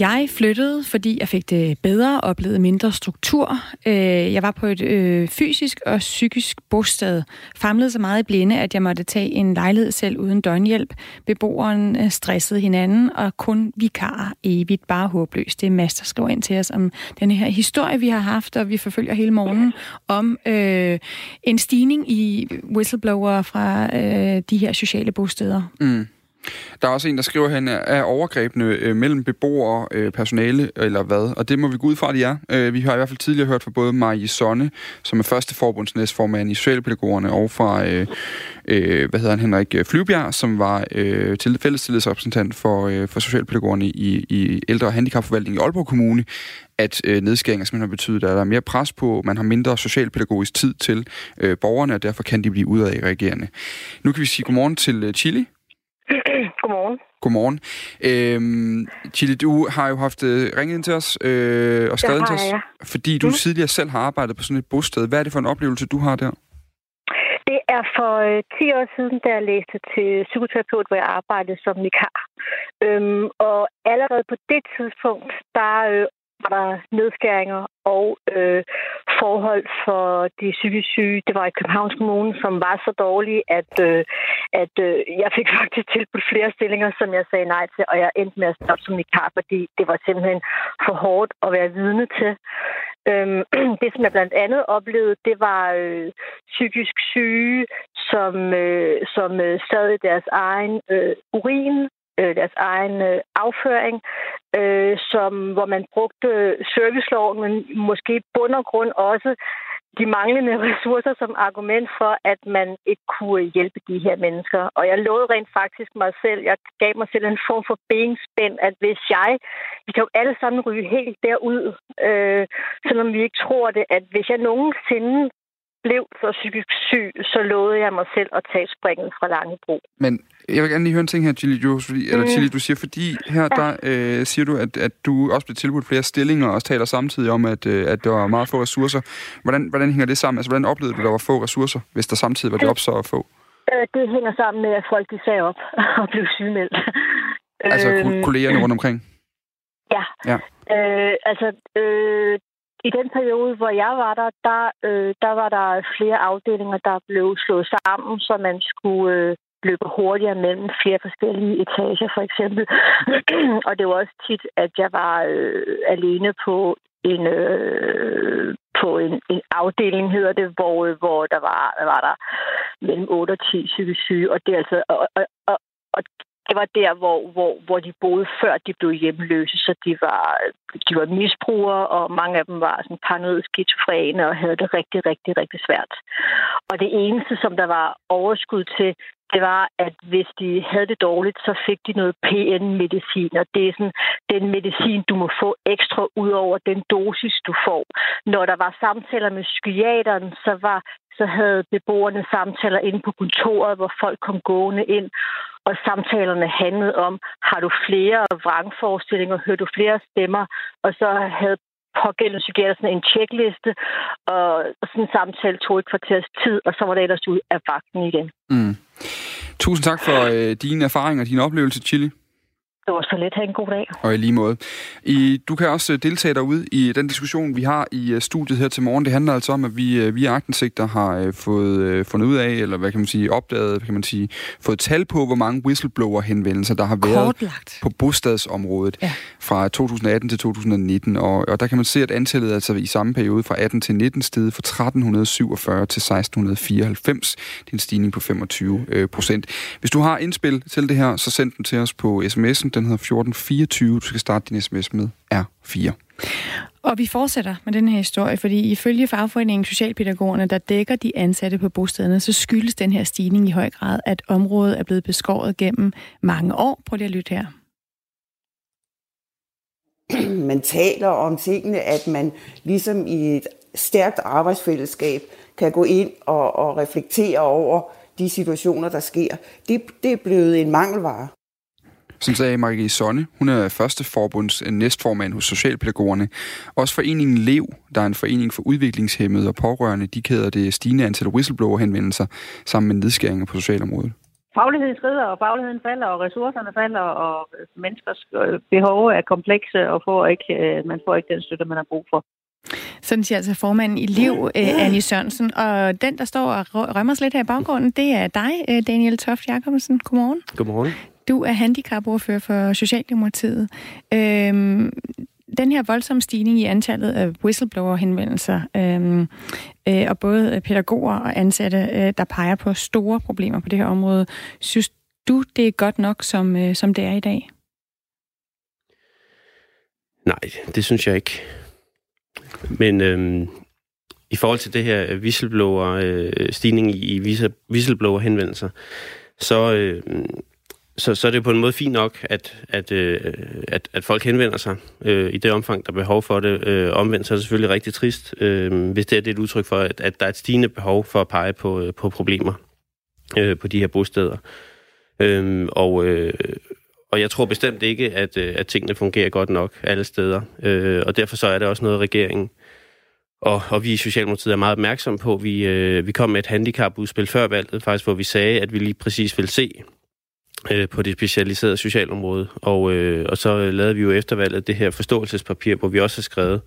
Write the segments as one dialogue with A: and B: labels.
A: Jeg flyttede, fordi jeg fik det bedre og oplevede mindre struktur. Øh, jeg var på et øh, fysisk og psykisk bosted. Famlede så meget i blinde, at jeg måtte tage en lejlighed selv uden døgnhjælp. Beboeren øh, stressede hinanden, og kun vikar evigt bare håbløst. Det er Mads, der skriver ind til os om den her historie, vi har haft, og vi forfølger hele morgenen, om øh, en stigning i whistleblower fra øh, de her sociale bosteder.
B: Mm. Der er også en, der skriver her, er overgrebene øh, mellem beboere, øh, personale eller hvad? Og det må vi gå ud fra, at de er. Øh, vi har i hvert fald tidligere hørt fra både Marie Sonne, som er første forbundsnæstformand i Socialpædagogerne, og fra, øh, øh, hvad hedder han, Henrik Flybjerg, som var øh, til fællestillidsrepræsentant for, øh, for Socialpædagogerne i, i ældre- og handicapforvaltningen i Aalborg Kommune, at øh, nedskæringer simpelthen har betydet, at der er mere pres på, man har mindre socialpædagogisk tid til øh, borgerne, og derfor kan de blive udadreagerende. Nu kan vi sige godmorgen til øh, Chili.
C: Godmorgen.
B: Godmorgen. Øhm, Chili, du har jo haft øh, ringet ind til os øh, og skrevet til os,
C: ja.
B: fordi du
C: Mm.
B: tidligere selv har arbejdet på sådan et bosted. Hvad er det for en oplevelse, du har der?
C: Det er for øh, 10 år siden, da jeg læste til psykoterapeut, hvor jeg arbejdede som vikar. Øhm, og allerede på det tidspunkt, der øh, var der nedskæringer og øh, forhold for de psykisk syge. Det var i Københavns Kommune, som var så dårlige, at, øh, at øh, jeg fik faktisk tilbudt flere stillinger, som jeg sagde nej til, og jeg endte med at stoppe som vikar, fordi det var simpelthen for hårdt at være vidne til. Øhm, det, som jeg blandt andet oplevede, det var øh, psykisk syge, som, øh, som øh, sad i deres egen øh, urin, øh, deres egen øh, afføring, øh, som, hvor man brugte øh, serviceloven, men måske bund og grund også de manglende ressourcer som argument for, at man ikke kunne hjælpe de her mennesker. Og jeg lovede rent faktisk mig selv, jeg gav mig selv en form for benspænd, at hvis jeg, vi kan jo alle sammen ryge helt derud, øh, selvom vi ikke tror det, at hvis jeg nogensinde blev så psykisk syg, så lovede jeg mig selv at tage springet fra Langebro.
B: Men jeg vil gerne lige høre en ting her, Chili, du, fordi, eller
C: Mm.
B: Chili, du siger, fordi her der øh, siger du, at, at du også blev tilbudt flere stillinger, og også taler samtidig om, at, øh, at der var meget få ressourcer. Hvordan, hvordan hænger det sammen? Altså, hvordan oplevede du, at der var få ressourcer, hvis der samtidig var job så at få?
C: Øh, det hænger sammen med, at folk de sagde op og blev sygemeldt.
B: Altså,
C: Øhm,
B: ko- kollegerne rundt omkring?
C: Ja.
B: Ja.
C: Øh, altså, øh, i den periode, hvor jeg var der, der, øh, der var der flere afdelinger, der blev slået sammen, så man skulle øh, løbe hurtigere mellem flere forskellige etager, for eksempel. og det var også tit, at jeg var øh, alene på en, øh, på en, en afdeling, hedder det, hvor, øh, hvor der var, var der mellem 8 og 10 psykisk syge, og det er altså, og, og, og, og det var der, hvor, hvor, hvor de boede, før de blev hjemløse. Så de var, de var misbrugere, og mange af dem var sådan paranoid skizofrene og havde det rigtig, rigtig, rigtig svært. Og det eneste, som der var overskud til, det var, at hvis de havde det dårligt, så fik de noget PN-medicin. Og det er sådan den medicin, du må få ekstra ud over den dosis, du får. Når der var samtaler med psykiateren, så var så havde beboerne samtaler inde på kontoret, hvor folk kom gående ind, og samtalerne handlede om, har du flere vrangforestillinger, hører du flere stemmer, og så havde pågældende psykiater sådan en checkliste, og sådan en samtale tog et kvarters tid, og så var det ellers ud af vagten igen.
B: Mm. Tusind tak for øh, dine erfaringer og din oplevelse, Chili.
C: Det var så let. Ha' en god dag.
B: Og i lige måde. I, du kan også øh, deltage derude i den diskussion, vi har i øh, studiet her til morgen. Det handler altså om, at vi øh, via agtensigter har fået fundet ud af, eller hvad kan man sige, opdaget, hvad kan man sige, fået tal på, hvor mange whistleblower-henvendelser, der har været
A: Kortlagt.
B: på bostadsområdet
A: Ja.
B: fra 2018 til 2019. Og, og der kan man se, at antallet altså i samme periode fra 18 til 19 steg fra 1347 til 1694. Det er en stigning på 25 øh, procent. Hvis du har indspil til det her, så send den til os på sms'en. Den hedder 1424. Du skal starte din sms med R4.
A: Og vi fortsætter med den her historie, fordi ifølge fagforeningen Socialpædagogerne, der dækker de ansatte på bostederne, så skyldes den her stigning i høj grad, at området er blevet beskåret gennem mange år. Prøv lige at lytte her.
D: man taler om tingene, at man ligesom i et stærkt arbejdsfællesskab kan gå ind og, og reflektere over de situationer, der sker. Det, det er blevet en mangelvare.
B: Som sagde Marie Sonne, hun er første forbunds næstformand hos Socialpædagogerne. Også foreningen LEV, der er en forening for udviklingshemmede og pårørende, de kæder det stigende antal whistleblower-henvendelser sammen med nedskæringer på socialområdet.
C: fagligheden skrider, og fagligheden falder, og ressourcerne falder, og menneskers øh, behov er komplekse, og får ikke, øh, man får ikke den støtte, man har brug for.
A: Sådan siger altså formanden i Liv, uh, Annie Sørensen. Og den, der står og rømmer os lidt her i baggrunden, det er dig, Daniel Toft Jacobsen. Godmorgen.
E: Godmorgen.
A: Du er handicapordfører for Socialdemokratiet. Øhm, den her voldsomme stigning i antallet af whistleblower-henvendelser, øhm, øh, og både pædagoger og ansatte, øh, der peger på store problemer på det her område, synes du, det er godt nok, som, øh, som det er i dag?
E: Nej, det synes jeg ikke. Men øhm, i forhold til det her whistleblower, øh, stigning i whistleblower-henvendelser, så, øh, så, så er det på en måde fint nok, at, at, øh, at, at folk henvender sig øh, i det omfang, der er behov for det. Øh, omvendt så er det selvfølgelig rigtig trist, øh, hvis det er, det er et udtryk for, at, at der er et stigende behov for at pege på, øh, på problemer øh, på de her bosteder. Øh, og, øh, og jeg tror bestemt ikke, at, øh, at tingene fungerer godt nok alle steder. Øh, og derfor så er det også noget, regeringen og, og vi i Socialdemokratiet er meget opmærksomme på. Vi, øh, vi kom med et handicapudspil før valget, faktisk, hvor vi sagde, at vi lige præcis vil se øh, på det specialiserede socialområde. Og, øh, og så lavede vi jo efter valget det her forståelsespapir, hvor vi også har skrevet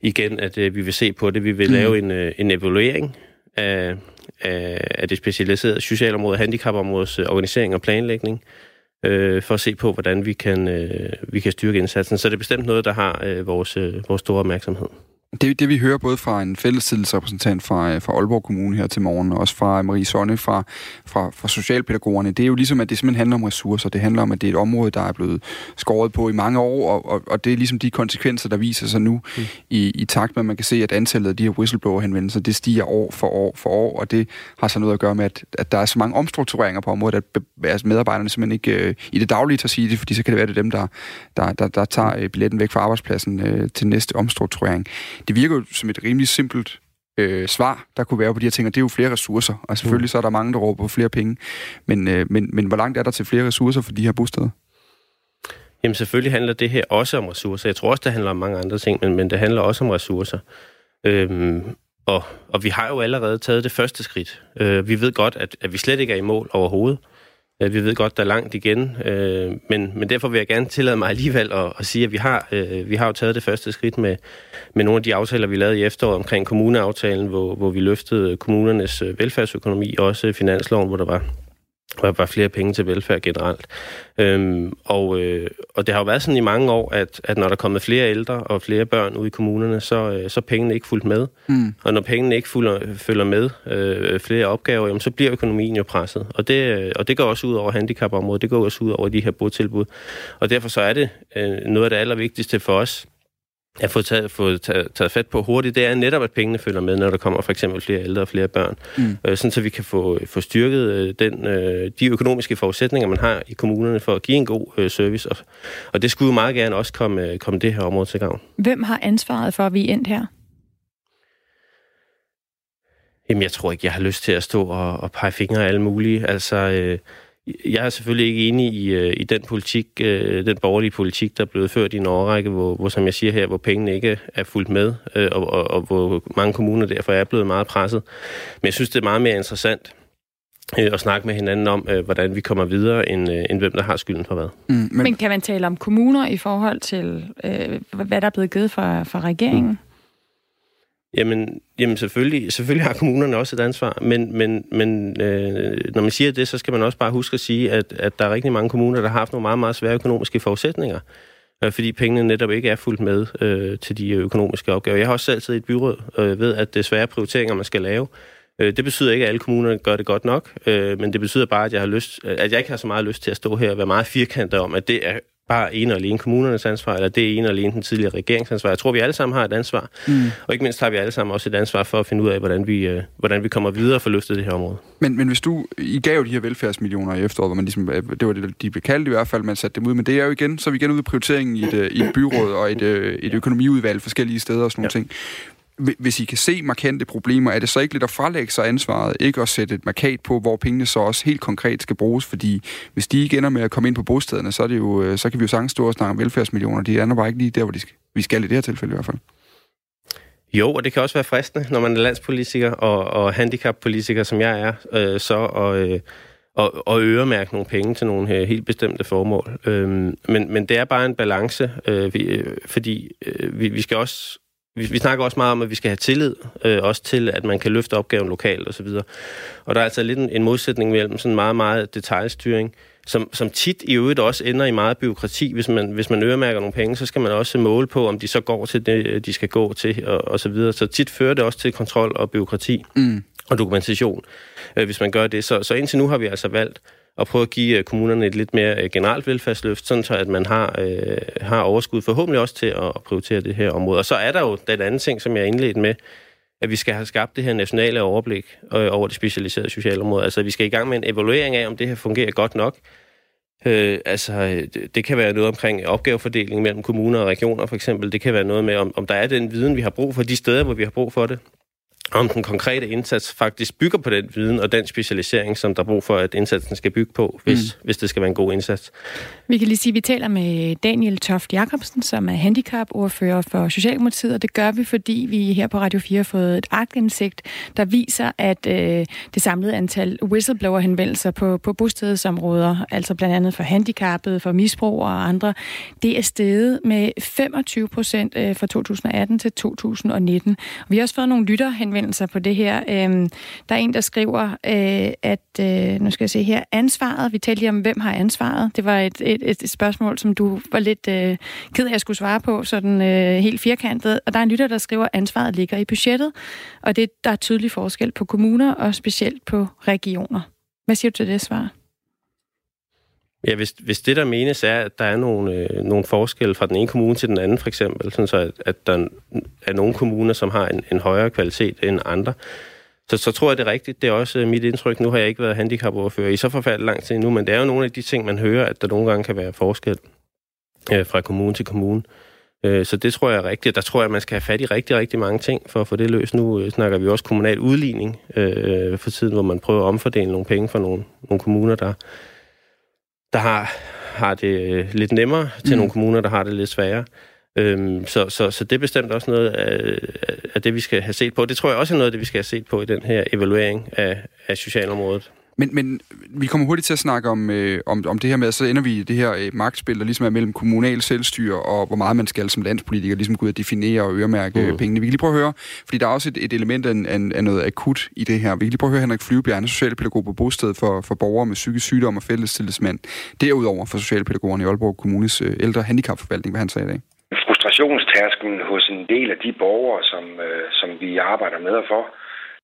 E: igen, at øh, vi vil se på det. Vi vil mm. lave en, øh, en evaluering af, af, af det specialiserede socialområde, handicapområdets øh, organisering og planlægning, øh, for at se på, hvordan vi kan, øh, vi kan styrke indsatsen. Så det er bestemt noget, der har øh, vores, øh, vores store opmærksomhed.
B: Det, det vi hører både fra en fællestillidsrepræsentant fra, øh, fra Aalborg Kommune her til morgen, og også fra Marie Sonne fra, fra, fra Socialpædagogerne, det er jo ligesom, at det simpelthen handler om ressourcer. Det handler om, at det er et område, der er blevet skåret på i mange år, og, og, og det er ligesom de konsekvenser, der viser sig nu mm. i, i takt med, at man kan se, at antallet af de her whistleblower-henvendelser, det stiger år for år for år, og det har så noget at gøre med, at, at der er så mange omstruktureringer på området, at altså medarbejderne simpelthen ikke øh, i det daglige tager sige det, fordi så kan det være, det dem, der, der, der, der tager øh, billetten væk fra arbejdspladsen øh, til næste omstrukturering det virker jo som et rimelig simpelt øh, svar, der kunne være på de her ting, og det er jo flere ressourcer. Og selvfølgelig mm. så er der mange, der råber på flere penge. Men, øh, men, men hvor langt er der til flere ressourcer for de her bosteder?
E: Jamen selvfølgelig handler det her også om ressourcer. Jeg tror også, det handler om mange andre ting, men, men det handler også om ressourcer. Øhm, og, og vi har jo allerede taget det første skridt. Øh, vi ved godt, at, at vi slet ikke er i mål overhovedet. Øh, vi ved godt, der er langt igen, øh, men, men derfor vil jeg gerne tillade mig alligevel at, at sige, at vi har, øh, vi har jo taget det første skridt med, med nogle af de aftaler, vi lavede i efteråret omkring kommuneaftalen, hvor, hvor vi løftede kommunernes øh, velfærdsøkonomi, og også finansloven, hvor der var der var flere penge til velfærd generelt. Øhm, og, øh, og det har jo været sådan i mange år, at, at når der er kommet flere ældre og flere børn ud i kommunerne, så, øh, så er pengene ikke fuldt med. Mm. Og når pengene ikke fulder, følger med øh, flere opgaver, jamen, så bliver økonomien jo presset. Og det, øh, og det går også ud over handicapområdet, det går også ud over de her botilbud. Og derfor så er det øh, noget af det allervigtigste for os, at få taget, få taget, taget fat på hurtigt, det er netop, at pengene følger med, når der kommer for eksempel flere ældre og flere børn. Mm. Øh, sådan så vi kan få, få styrket øh, den, øh, de økonomiske forudsætninger, man har i kommunerne for at give en god øh, service. Og, og det skulle jo meget gerne også komme, øh, komme det her område til gavn.
A: Hvem har ansvaret for, at vi er endt her?
E: Jamen, jeg tror ikke, jeg har lyst til at stå og, og pege fingre af alle mulige. Altså, øh, jeg er selvfølgelig ikke enig i, øh, i den politik, øh, den borgerlige politik, der er blevet ført i en årrække, hvor, hvor, som jeg siger her, hvor pengene ikke er fuldt med, øh, og, og, og hvor mange kommuner derfor er blevet meget presset. Men jeg synes, det er meget mere interessant at snakke med hinanden om, hvordan vi kommer videre, end, end hvem der har skylden for hvad.
A: Mm, men... men kan man tale om kommuner i forhold til, øh, hvad der er blevet givet fra, fra regeringen? Mm.
E: Jamen, jamen selvfølgelig, selvfølgelig har kommunerne også et ansvar, men, men, men øh, når man siger det, så skal man også bare huske at sige, at, at der er rigtig mange kommuner, der har haft nogle meget, meget svære økonomiske forudsætninger, øh, fordi pengene netop ikke er fuldt med øh, til de økonomiske opgaver. Jeg har også selv siddet i et byråd øh, ved, at det er svære prioriteringer, man skal lave. Øh, det betyder ikke, at alle kommuner gør det godt nok, øh, men det betyder bare, at jeg, har lyst, at jeg ikke har så meget lyst til at stå her og være meget firkantet om, at det er bare en og alene kommunernes ansvar, eller det er en og alene den tidligere regeringsansvar. Jeg tror, vi alle sammen har et ansvar. Mm. Og ikke mindst har vi alle sammen også et ansvar for at finde ud af, hvordan vi, øh, hvordan vi kommer videre for løftet det her område.
B: Men, men hvis du, I gav de her velfærdsmillioner i efteråret, hvor man ligesom, øh, det var det, de blev kaldt i hvert fald, man satte dem ud, men det er jo igen, så er vi igen ude i prioriteringen i et, øh, i et byråd og et, et økonomiudvalg forskellige steder og sådan nogle ja. ting hvis I kan se markante problemer, er det så ikke lidt at frelægge sig ansvaret, ikke at sætte et markat på, hvor pengene så også helt konkret skal bruges, fordi hvis de ikke ender med at komme ind på bostederne, så, er det jo, øh, så kan vi jo sagtens stå og snakke om velfærdsmillioner. De andre bare ikke lige der, hvor de skal, vi skal i det her tilfælde i hvert fald.
E: Jo, og det kan også være fristende, når man er landspolitiker og, og handicappolitiker, som jeg er, øh, så og, øh, og, og øremærke nogle penge til nogle øh, helt bestemte formål. Øh, men, men det er bare en balance, øh, vi, øh, fordi øh, vi, vi skal også vi, vi snakker også meget om, at vi skal have tillid, øh, også til, at man kan løfte opgaven lokalt osv. Og, og der er altså lidt en, en modsætning mellem sådan meget, meget detaljstyring, som, som tit i øvrigt også ender i meget byråkrati. Hvis man, hvis man øremærker nogle penge, så skal man også måle på, om de så går til det, de skal gå til, og, og så videre. Så tit fører det også til kontrol og byråkrati mm. og dokumentation, øh, hvis man gør det. Så, så indtil nu har vi altså valgt og prøve at give øh, kommunerne et lidt mere øh, generelt velfærdsløft, sådan så at man har, øh, har overskud forhåbentlig også til at prioritere det her område. Og så er der jo den anden ting, som jeg indledte med, at vi skal have skabt det her nationale overblik øh, over det specialiserede socialområde. Altså, vi skal i gang med en evaluering af, om det her fungerer godt nok. Øh, altså, det kan være noget omkring opgavefordeling mellem kommuner og regioner, for eksempel. Det kan være noget med, om, om der er den viden, vi har brug for de steder, hvor vi har brug for det om den konkrete indsats faktisk bygger på den viden og den specialisering, som der er brug for, at indsatsen skal bygge på, hvis, mm. hvis det skal være en god indsats.
A: Vi kan lige sige, at vi taler med Daniel Toft Jacobsen, som er handicapordfører for Socialdemokratiet, og det gør vi, fordi vi her på Radio 4 har fået et agtindsigt, der viser, at øh, det samlede antal whistleblower-henvendelser på, på bostedsområder, altså blandt andet for handicappede, for misbrug og andre, det er steget med 25 procent øh, fra 2018 til 2019. Og vi har også fået nogle lytterhenvendelser henvendelser på det her. Øhm, der er en, der skriver, øh, at, øh, nu skal jeg se her, ansvaret, vi talte lige om, hvem har ansvaret. Det var et, et, et spørgsmål, som du var lidt øh, ked af at skulle svare på, sådan øh, helt firkantet. Og der er en lytter, der skriver, at ansvaret ligger i budgettet, og det, der er tydelig forskel på kommuner og specielt på regioner. Hvad siger du til det svar?
E: Ja, hvis, hvis det der menes er, at der er nogle, øh, nogle forskelle fra den ene kommune til den anden, for eksempel, sådan så at, at der er nogle kommuner, som har en, en højere kvalitet end andre, så, så tror jeg, det er rigtigt. Det er også øh, mit indtryk. Nu har jeg ikke været handicapordfører i så forfærdeligt lang tid nu, men det er jo nogle af de ting, man hører, at der nogle gange kan være forskel øh, fra kommune til kommune. Øh, så det tror jeg er rigtigt. Der tror jeg, at man skal have fat i rigtig, rigtig mange ting for at få det løst. Nu øh, snakker vi også kommunal udligning øh, øh for tiden, hvor man prøver at omfordele nogle penge fra nogle, nogle kommuner, der der har, har det øh, lidt nemmere, til mm. nogle kommuner, der har det lidt sværere. Øhm, så, så, så det er bestemt også noget af, af det, vi skal have set på. Det tror jeg også er noget af det, vi skal have set på i den her evaluering af, af socialområdet.
B: Men, men vi kommer hurtigt til at snakke om, øh, om, om det her med, at så ender vi i det her øh, magtspil, der ligesom er mellem kommunal selvstyre og hvor meget man skal som landspolitiker ligesom gå ud og definere og øremærke mm. pengene. Vi kan lige prøve at høre, fordi der er også et, et element af, af, af noget akut i det her. Vi kan lige prøve at høre Henrik Flyvebjerg, socialpædagog på bosted for, for borgere med psykisk sygdom og fællestillidsmand. Derudover for socialpædagogerne i Aalborg Kommunes øh, ældre handicapforvaltning, hvad han sagde i dag.
F: Frustrationstærsken hos en del af de borgere, som, øh, som vi arbejder med og for,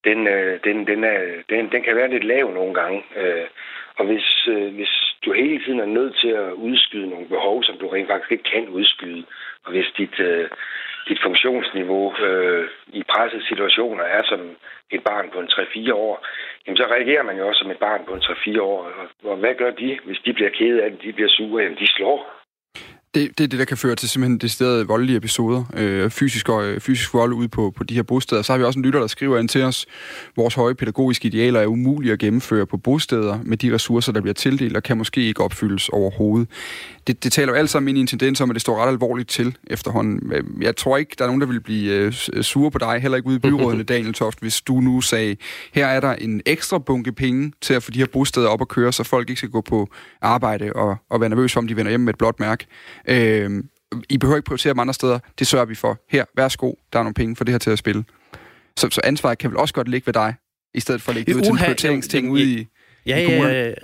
F: den, øh, den, den, er, den, den kan være lidt lav nogle gange. Øh, og hvis, øh, hvis du hele tiden er nødt til at udskyde nogle behov, som du rent faktisk ikke kan udskyde, og hvis dit, øh, dit funktionsniveau øh, i pressede situationer er som et barn på en 3-4 år, jamen så reagerer man jo også som et barn på en 3-4 år. Og, og hvad gør de, hvis de bliver kede af det, de bliver sure, jamen de slår
B: det, det er det, der kan føre til simpelthen decideret voldelige episoder, øh, fysisk, og, øh, fysisk vold ude på, på de her bosteder. Så har vi også en lytter, der skriver ind til os, vores høje pædagogiske idealer er umulige at gennemføre på bosteder med de ressourcer, der bliver tildelt, og kan måske ikke opfyldes overhovedet. Det, det taler jo alt sammen ind i en tendens om, at det står ret alvorligt til efterhånden. Jeg tror ikke, der er nogen, der vil blive øh, sure på dig, heller ikke ude i byrådene, Daniel Toft, hvis du nu sagde, her er der en ekstra bunke penge til at få de her bosteder op at køre, så folk ikke skal gå på arbejde og, og være nervøse for, om de vender hjem med et blåt mærke. Øh, I behøver ikke prioritere dem andre steder. Det sørger vi for. Her, værsgo, der er nogle penge for det her til at spille. Så, så ansvaret kan vel også godt ligge ved dig, i stedet for at lægge det ud til en prioriteringsting ude i,
E: ja, i ja, ja,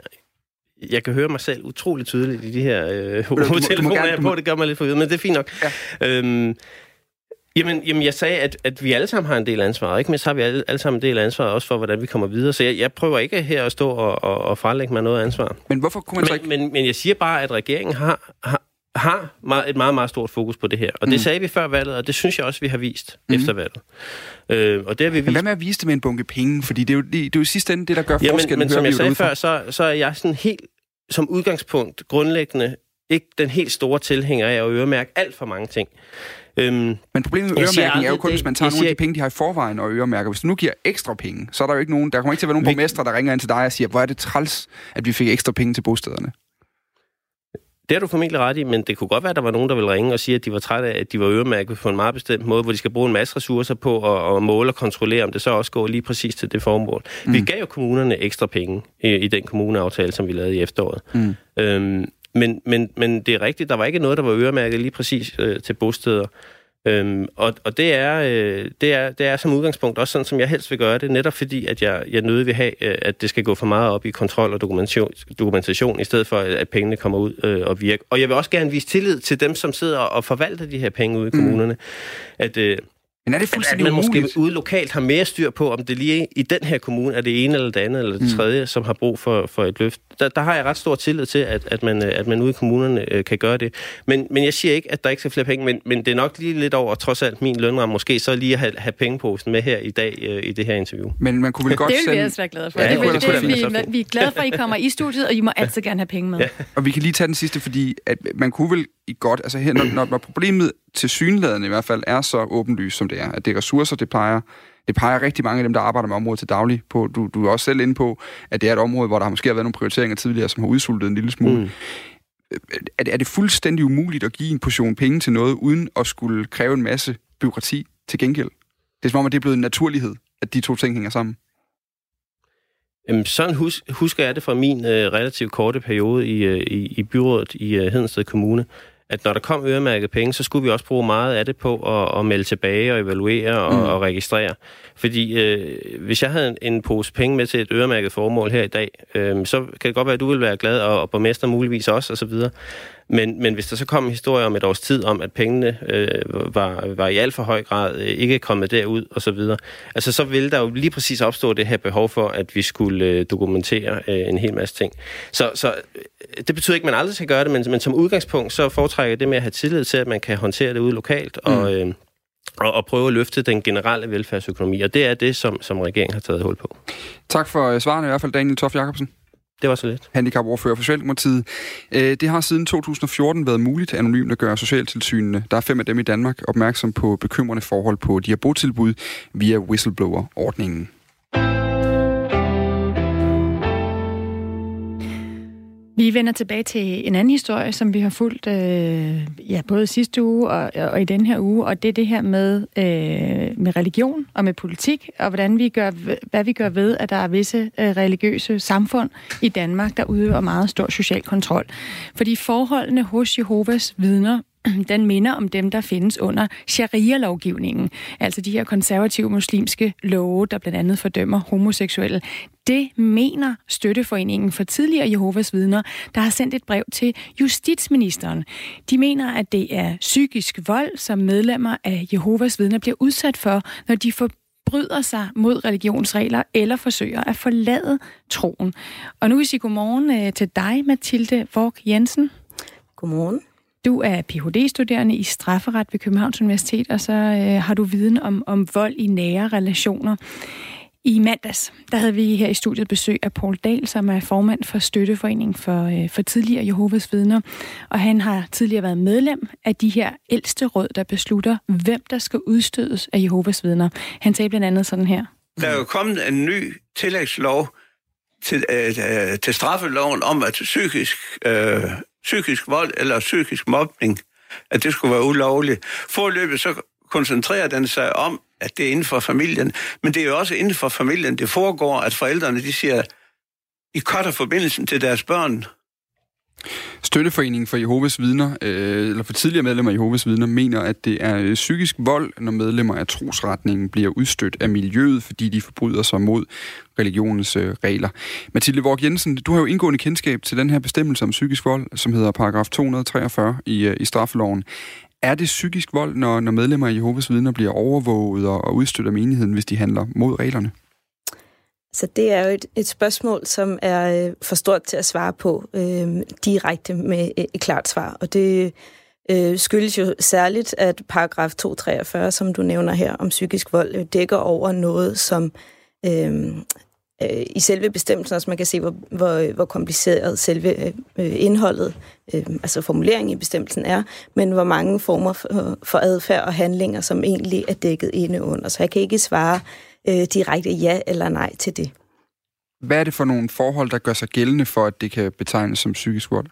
E: jeg kan høre mig selv utroligt tydeligt i de her øh, telefoner, jeg på. Det gør mig lidt forvirret, men det er fint nok. Ja. Øhm, Jamen, jamen, jeg sagde, at, at vi alle sammen har en del ansvar, ikke? Men så har vi alle, alle sammen en del ansvar også for, hvordan vi kommer videre. Så jeg, jeg prøver ikke her at stå og, og, og frelægge mig noget ansvar.
B: Men hvorfor kunne man så
E: ikke... Men, men, men jeg siger bare, at regeringen har, har, har meget, et meget, meget stort fokus på det her. Og mm. det sagde vi før valget, og det synes jeg også, vi har vist mm. efter valget. Øh, og det har vi vist.
B: Men hvad med at vise det med en bunke penge? Fordi det er jo, det er jo sidste ende det, der gør ja, forskellen.
E: Men, men som jeg sagde før, så, så er jeg sådan helt som udgangspunkt grundlæggende ikke den helt store tilhænger af at øremærke alt for mange ting.
B: Øhm, Men problemet med øremærkning er jo kun, det, hvis man tager nogle af de penge, de har i forvejen og øremærker. Hvis du nu giver ekstra penge, så er der jo ikke nogen, der kommer ikke til at være nogen borgmestre, der ringer ind til dig og siger, hvor er det træls, at vi fik ekstra penge til bostederne.
E: Det har du formentlig ret i, men det kunne godt være, at der var nogen, der ville ringe og sige, at de var trætte af, at de var øremærket på en meget bestemt måde, hvor de skal bruge en masse ressourcer på at, at måle og kontrollere, om det så også går lige præcis til det formål. Mm. Vi gav jo kommunerne ekstra penge i, i den kommuneaftale, som vi lavede i efteråret. Mm. Øhm, men, men, men det er rigtigt, der var ikke noget, der var øremærket lige præcis øh, til bosteder. Øhm, og og det, er, øh, det, er, det er som udgangspunkt også sådan, som jeg helst vil gøre det, netop fordi, at jeg, jeg nødig vil have, øh, at det skal gå for meget op i kontrol og dokumentation, dokumentation i stedet for, at pengene kommer ud øh, og virker. Og jeg vil også gerne vise tillid til dem, som sidder og forvalter de her penge ude i mm. kommunerne, mm. at... Øh,
B: men er det fuldstændig
E: at man måske ude lokalt har mere styr på, om det lige i den her kommune er det ene eller det andet eller det mm. tredje, som har brug for, for et løft. Der, der har jeg ret stor tillid til, at, at, man, at man ude i kommunerne øh, kan gøre det. Men, men jeg siger ikke, at der ikke skal flere penge, men, men det er nok lige lidt over, trods alt min lønramme, måske så lige at have, have pengeposen med her i dag øh, i det her interview.
B: Men man kunne vel godt
A: Det vil vi også være glade for. Ja, det, det, det, det, vi, vi er glade for, at I kommer i studiet, og I må altid gerne have penge med. Ja.
B: Og vi kan lige tage den sidste, fordi at man kunne vel i godt, altså her, når, når problemet til synlædende i hvert fald er så åbenlyst, som det er, at det er ressourcer, det peger, det peger rigtig mange af dem, der arbejder med området til daglig på. Du, du er også selv inde på, at det er et område, hvor der måske har været nogle prioriteringer tidligere, som har udsultet en lille smule. Mm. Er, det, er det fuldstændig umuligt at give en portion penge til noget, uden at skulle kræve en masse byråkrati til gengæld? Det er som om, at det er blevet en naturlighed, at de to ting hænger sammen.
E: Jamen, sådan hus, husker jeg det fra min øh, relativt korte periode i, øh, i, i byrådet i øh, Hedensted Kommune, at når der kom øremærket penge, så skulle vi også bruge meget af det på at, at melde tilbage og evaluere og, mm. og registrere. Fordi øh, hvis jeg havde en, en pose penge med til et øremærket formål her i dag, øh, så kan det godt være, at du vil være glad, og, og borgmester muligvis også, osv. Men, men hvis der så kom en historie om et års tid om, at pengene øh, var, var i alt for høj grad øh, ikke kommet derud og så videre, altså så ville der jo lige præcis opstå det her behov for, at vi skulle øh, dokumentere øh, en hel masse ting. Så, så øh, det betyder ikke, at man aldrig skal gøre det, men, men som udgangspunkt, så foretrækker jeg det med at have tillid til, at man kan håndtere det ud lokalt, mm. og, øh, og, og prøve at løfte den generelle velfærdsøkonomi, og det er det, som, som regeringen har taget hul på.
B: Tak for svarene i hvert fald, Daniel Tof Jacobsen.
E: Det var så lidt.
B: Handicapordfører for Socialdemokratiet. Øh, det har siden 2014 været muligt anonymt at gøre socialtilsynene, der er fem af dem i Danmark, opmærksom på bekymrende forhold på de her botilbud via whistleblower-ordningen.
A: Vi vender tilbage til en anden historie, som vi har fulgt øh, ja, både sidste uge og, og i den her uge, og det er det her med, øh, med religion og med politik, og hvordan vi gør, hvad vi gør ved, at der er visse øh, religiøse samfund i Danmark, der udøver meget stor social kontrol. Fordi forholdene hos Jehovas vidner den minder om dem, der findes under sharia-lovgivningen, altså de her konservative muslimske love, der blandt andet fordømmer homoseksuelle. Det mener Støtteforeningen for tidligere Jehovas vidner, der har sendt et brev til justitsministeren. De mener, at det er psykisk vold, som medlemmer af Jehovas vidner bliver udsat for, når de forbryder sig mod religionsregler eller forsøger at forlade troen. Og nu vil jeg sige godmorgen øh, til dig, Mathilde Vork Jensen.
G: Godmorgen.
A: Du er Ph.D.-studerende i strafferet ved Københavns Universitet, og så øh, har du viden om, om vold i nære relationer. I mandags, der havde vi her i studiet besøg af Paul Dahl, som er formand for Støtteforeningen for, øh, for tidligere Jehovas vidner. Og han har tidligere været medlem af de her ældste råd, der beslutter, hvem der skal udstødes af Jehovas vidner. Han sagde blandt andet sådan her.
H: Der er jo kommet en ny tillægslov til, øh, øh, til straffeloven om, at psykisk øh, psykisk vold eller psykisk mobning, at det skulle være ulovligt. Forløbet så koncentrerer den sig om, at det er inden for familien, men det er jo også inden for familien, det foregår, at forældrene de siger, I cutter forbindelsen til deres børn,
B: Støtteforeningen for Jehovas vidner, øh, eller for tidligere medlemmer af Jehovas vidner, mener, at det er øh, psykisk vold, når medlemmer af trosretningen bliver udstødt af miljøet, fordi de forbryder sig mod religionens øh, regler. Mathilde Vorg Jensen, du har jo indgående kendskab til den her bestemmelse om psykisk vold, som hedder paragraf 243 i, øh, i straffeloven. Er det psykisk vold, når, når medlemmer af Jehovas vidner bliver overvåget og, og udstødt af menigheden, hvis de handler mod reglerne?
G: Så det er jo et, et spørgsmål, som er øh, for stort til at svare på øh, direkte med et, et klart svar. Og det øh, skyldes jo særligt, at paragraf 243, som du nævner her om psykisk vold, øh, dækker over noget, som øh, øh, i selve bestemmelsen, også man kan se, hvor, hvor, hvor kompliceret selve øh, indholdet, øh, altså formuleringen i bestemmelsen er, men hvor mange former for, for adfærd og handlinger, som egentlig er dækket inde under. Så jeg kan ikke svare øh, direkte ja eller nej til det.
B: Hvad er det for nogle forhold, der gør sig gældende for, at det kan betegnes som psykisk vold?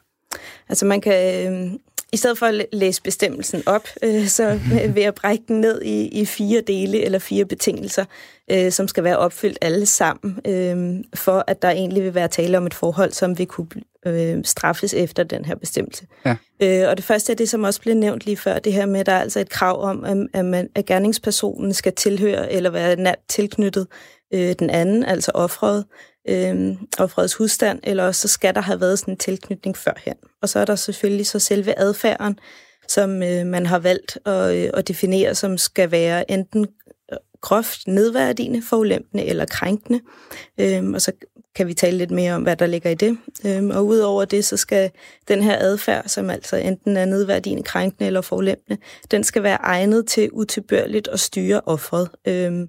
G: Altså man kan, øh, i stedet for at læse bestemmelsen op, øh, så vil jeg brække den ned i, i fire dele eller fire betingelser, øh, som skal være opfyldt alle sammen, øh, for at der egentlig vil være tale om et forhold, som vil kunne øh, straffes efter den her bestemmelse. Ja. Øh, og det første er det, som også blev nævnt lige før, det her med, at der er altså et krav om, at, at, man, at gerningspersonen skal tilhøre eller være nært tilknyttet øh, den anden, altså offret, øh, offrets husstand, eller også så skal der have været sådan en tilknytning førhen. Og så er der selvfølgelig så selve adfærden, som øh, man har valgt at, øh, at definere, som skal være enten groft nedværdigende, forulempende eller krænkende. Øhm, og så kan vi tale lidt mere om, hvad der ligger i det. Øhm, og udover det, så skal den her adfærd, som altså enten er nedværdigende, krænkende eller forulempende, den skal være egnet til utilbørligt at styre offret. Øhm,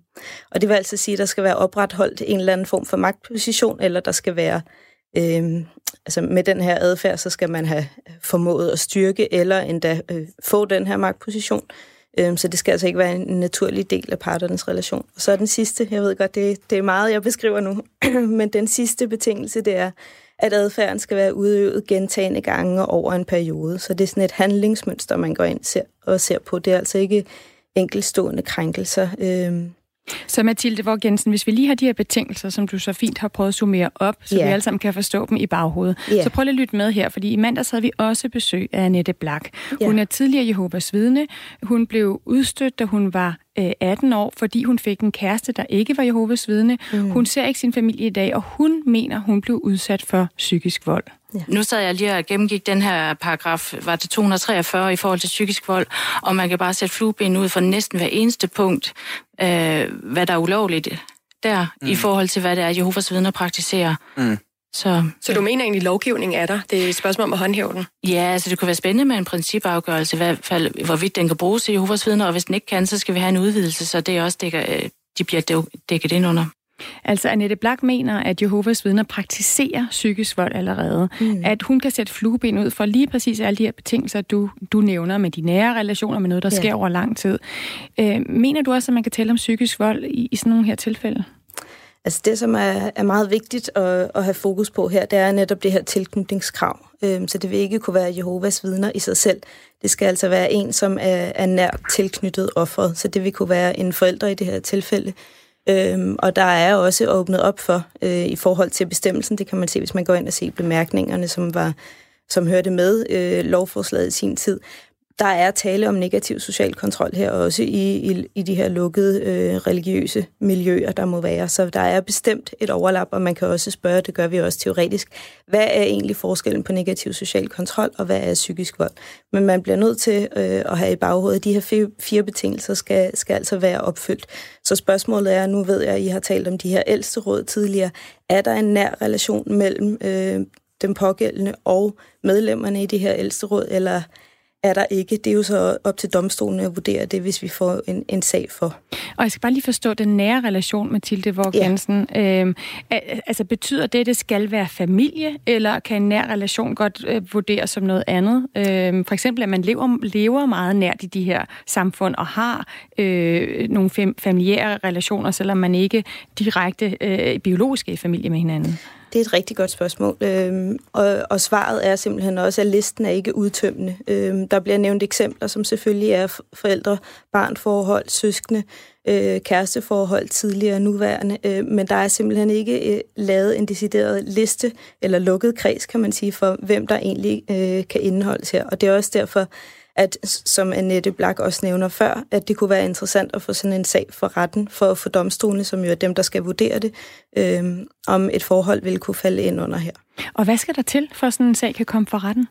G: og det vil altså sige, at der skal være opretholdt en eller anden form for magtposition, eller der skal være øhm, altså med den her adfærd, så skal man have formået at styrke eller endda øh, få den her magtposition. Øhm, så det skal altså ikke være en naturlig del af parternes relation. Og så er den sidste, jeg ved godt, det, det er meget, jeg beskriver nu, men den sidste betingelse, det er, at adfærden skal være udøvet gentagende gange over en periode. Så det er sådan et handlingsmønster, man går ind og ser på. Det er altså ikke enkelstående krænkelser. Øhm,
A: så Mathilde Våg Jensen, hvis vi lige har de her betingelser, som du så fint har prøvet at summere op, så yeah. vi alle sammen kan forstå dem i baghovedet. Yeah. Så prøv lige at lytte med her, fordi i mandags havde vi også besøg af Annette Blak. Yeah. Hun er tidligere Jehovas vidne. Hun blev udstødt, da hun var 18 år, fordi hun fik en kæreste, der ikke var Jehovas vidne. Mm. Hun ser ikke sin familie i dag, og hun mener, hun blev udsat for psykisk vold.
I: Ja. Nu sad jeg lige og gennemgik den her paragraf, var det 243 i forhold til psykisk vold, og man kan bare sætte flueben ud for næsten hver eneste punkt, øh, hvad der er ulovligt der, mm. i forhold til, hvad det er, Jehovas vidner praktiserer. Mm.
J: Så, så du mener egentlig, at lovgivningen er der? Det er et spørgsmål om at håndhæve den?
I: Ja, altså det kunne være spændende med en principafgørelse, i hvert fald hvorvidt den kan bruges til Jehovas vidner, og hvis den ikke kan, så skal vi have en udvidelse, så det også dækker, øh, de bliver dækket ind under.
A: Altså Annette Blak mener, at Jehovas vidner praktiserer psykisk vold allerede. Mm. At hun kan sætte flueben ud for lige præcis alle de her betingelser, du, du nævner med de nære relationer, med noget, der ja. sker over lang tid. Øh, mener du også, at man kan tale om psykisk vold i, i sådan nogle her tilfælde?
G: Altså det, som er, er meget vigtigt at, at have fokus på her, det er netop det her tilknytningskrav. Øhm, så det vil ikke kunne være Jehovas vidner i sig selv. Det skal altså være en, som er, er nært tilknyttet offeret. Så det vil kunne være en forælder i det her tilfælde. Øhm, og der er også åbnet op for øh, i forhold til bestemmelsen. Det kan man se, hvis man går ind og ser bemærkningerne, som var som hørte med øh, lovforslaget i sin tid der er tale om negativ social kontrol her, også i, i, i de her lukkede øh, religiøse miljøer, der må være. Så der er bestemt et overlap, og man kan også spørge, det gør vi også teoretisk, hvad er egentlig forskellen på negativ social kontrol, og hvad er psykisk vold? Men man bliver nødt til øh, at have i baghovedet, at de her fire, fire betingelser skal, skal altså være opfyldt. Så spørgsmålet er, nu ved jeg, at I har talt om de her ældste råd tidligere, er der en nær relation mellem øh, den pågældende og medlemmerne i det her ældste råd, eller er der ikke. Det er jo så op til domstolen at vurdere det, hvis vi får en, en sag for.
A: Og jeg skal bare lige forstå den nære relation, Mathilde Våg Jensen. Ja. Øhm, altså betyder det, at det skal være familie, eller kan en nær relation godt øh, vurderes som noget andet? Øhm, for eksempel, at man lever, lever meget nært i de her samfund og har øh, nogle fam- familiære relationer, selvom man ikke direkte øh, biologisk er i familie med hinanden.
G: Det er et rigtig godt spørgsmål, øhm, og, og svaret er simpelthen også, at listen er ikke udtømmende. Øhm, der bliver nævnt eksempler, som selvfølgelig er forældre, barnforhold, søskende, øh, kæresteforhold, tidligere og nuværende, øh, men der er simpelthen ikke øh, lavet en decideret liste, eller lukket kreds, kan man sige, for hvem der egentlig øh, kan indeholdes her. Og det er også derfor, at, som Annette Blak også nævner før, at det kunne være interessant at få sådan en sag for retten, for at få domstolene, som jo er dem, der skal vurdere det, øh, om et forhold vil kunne falde ind under her.
A: Og hvad skal der til, for at sådan en sag kan komme for retten?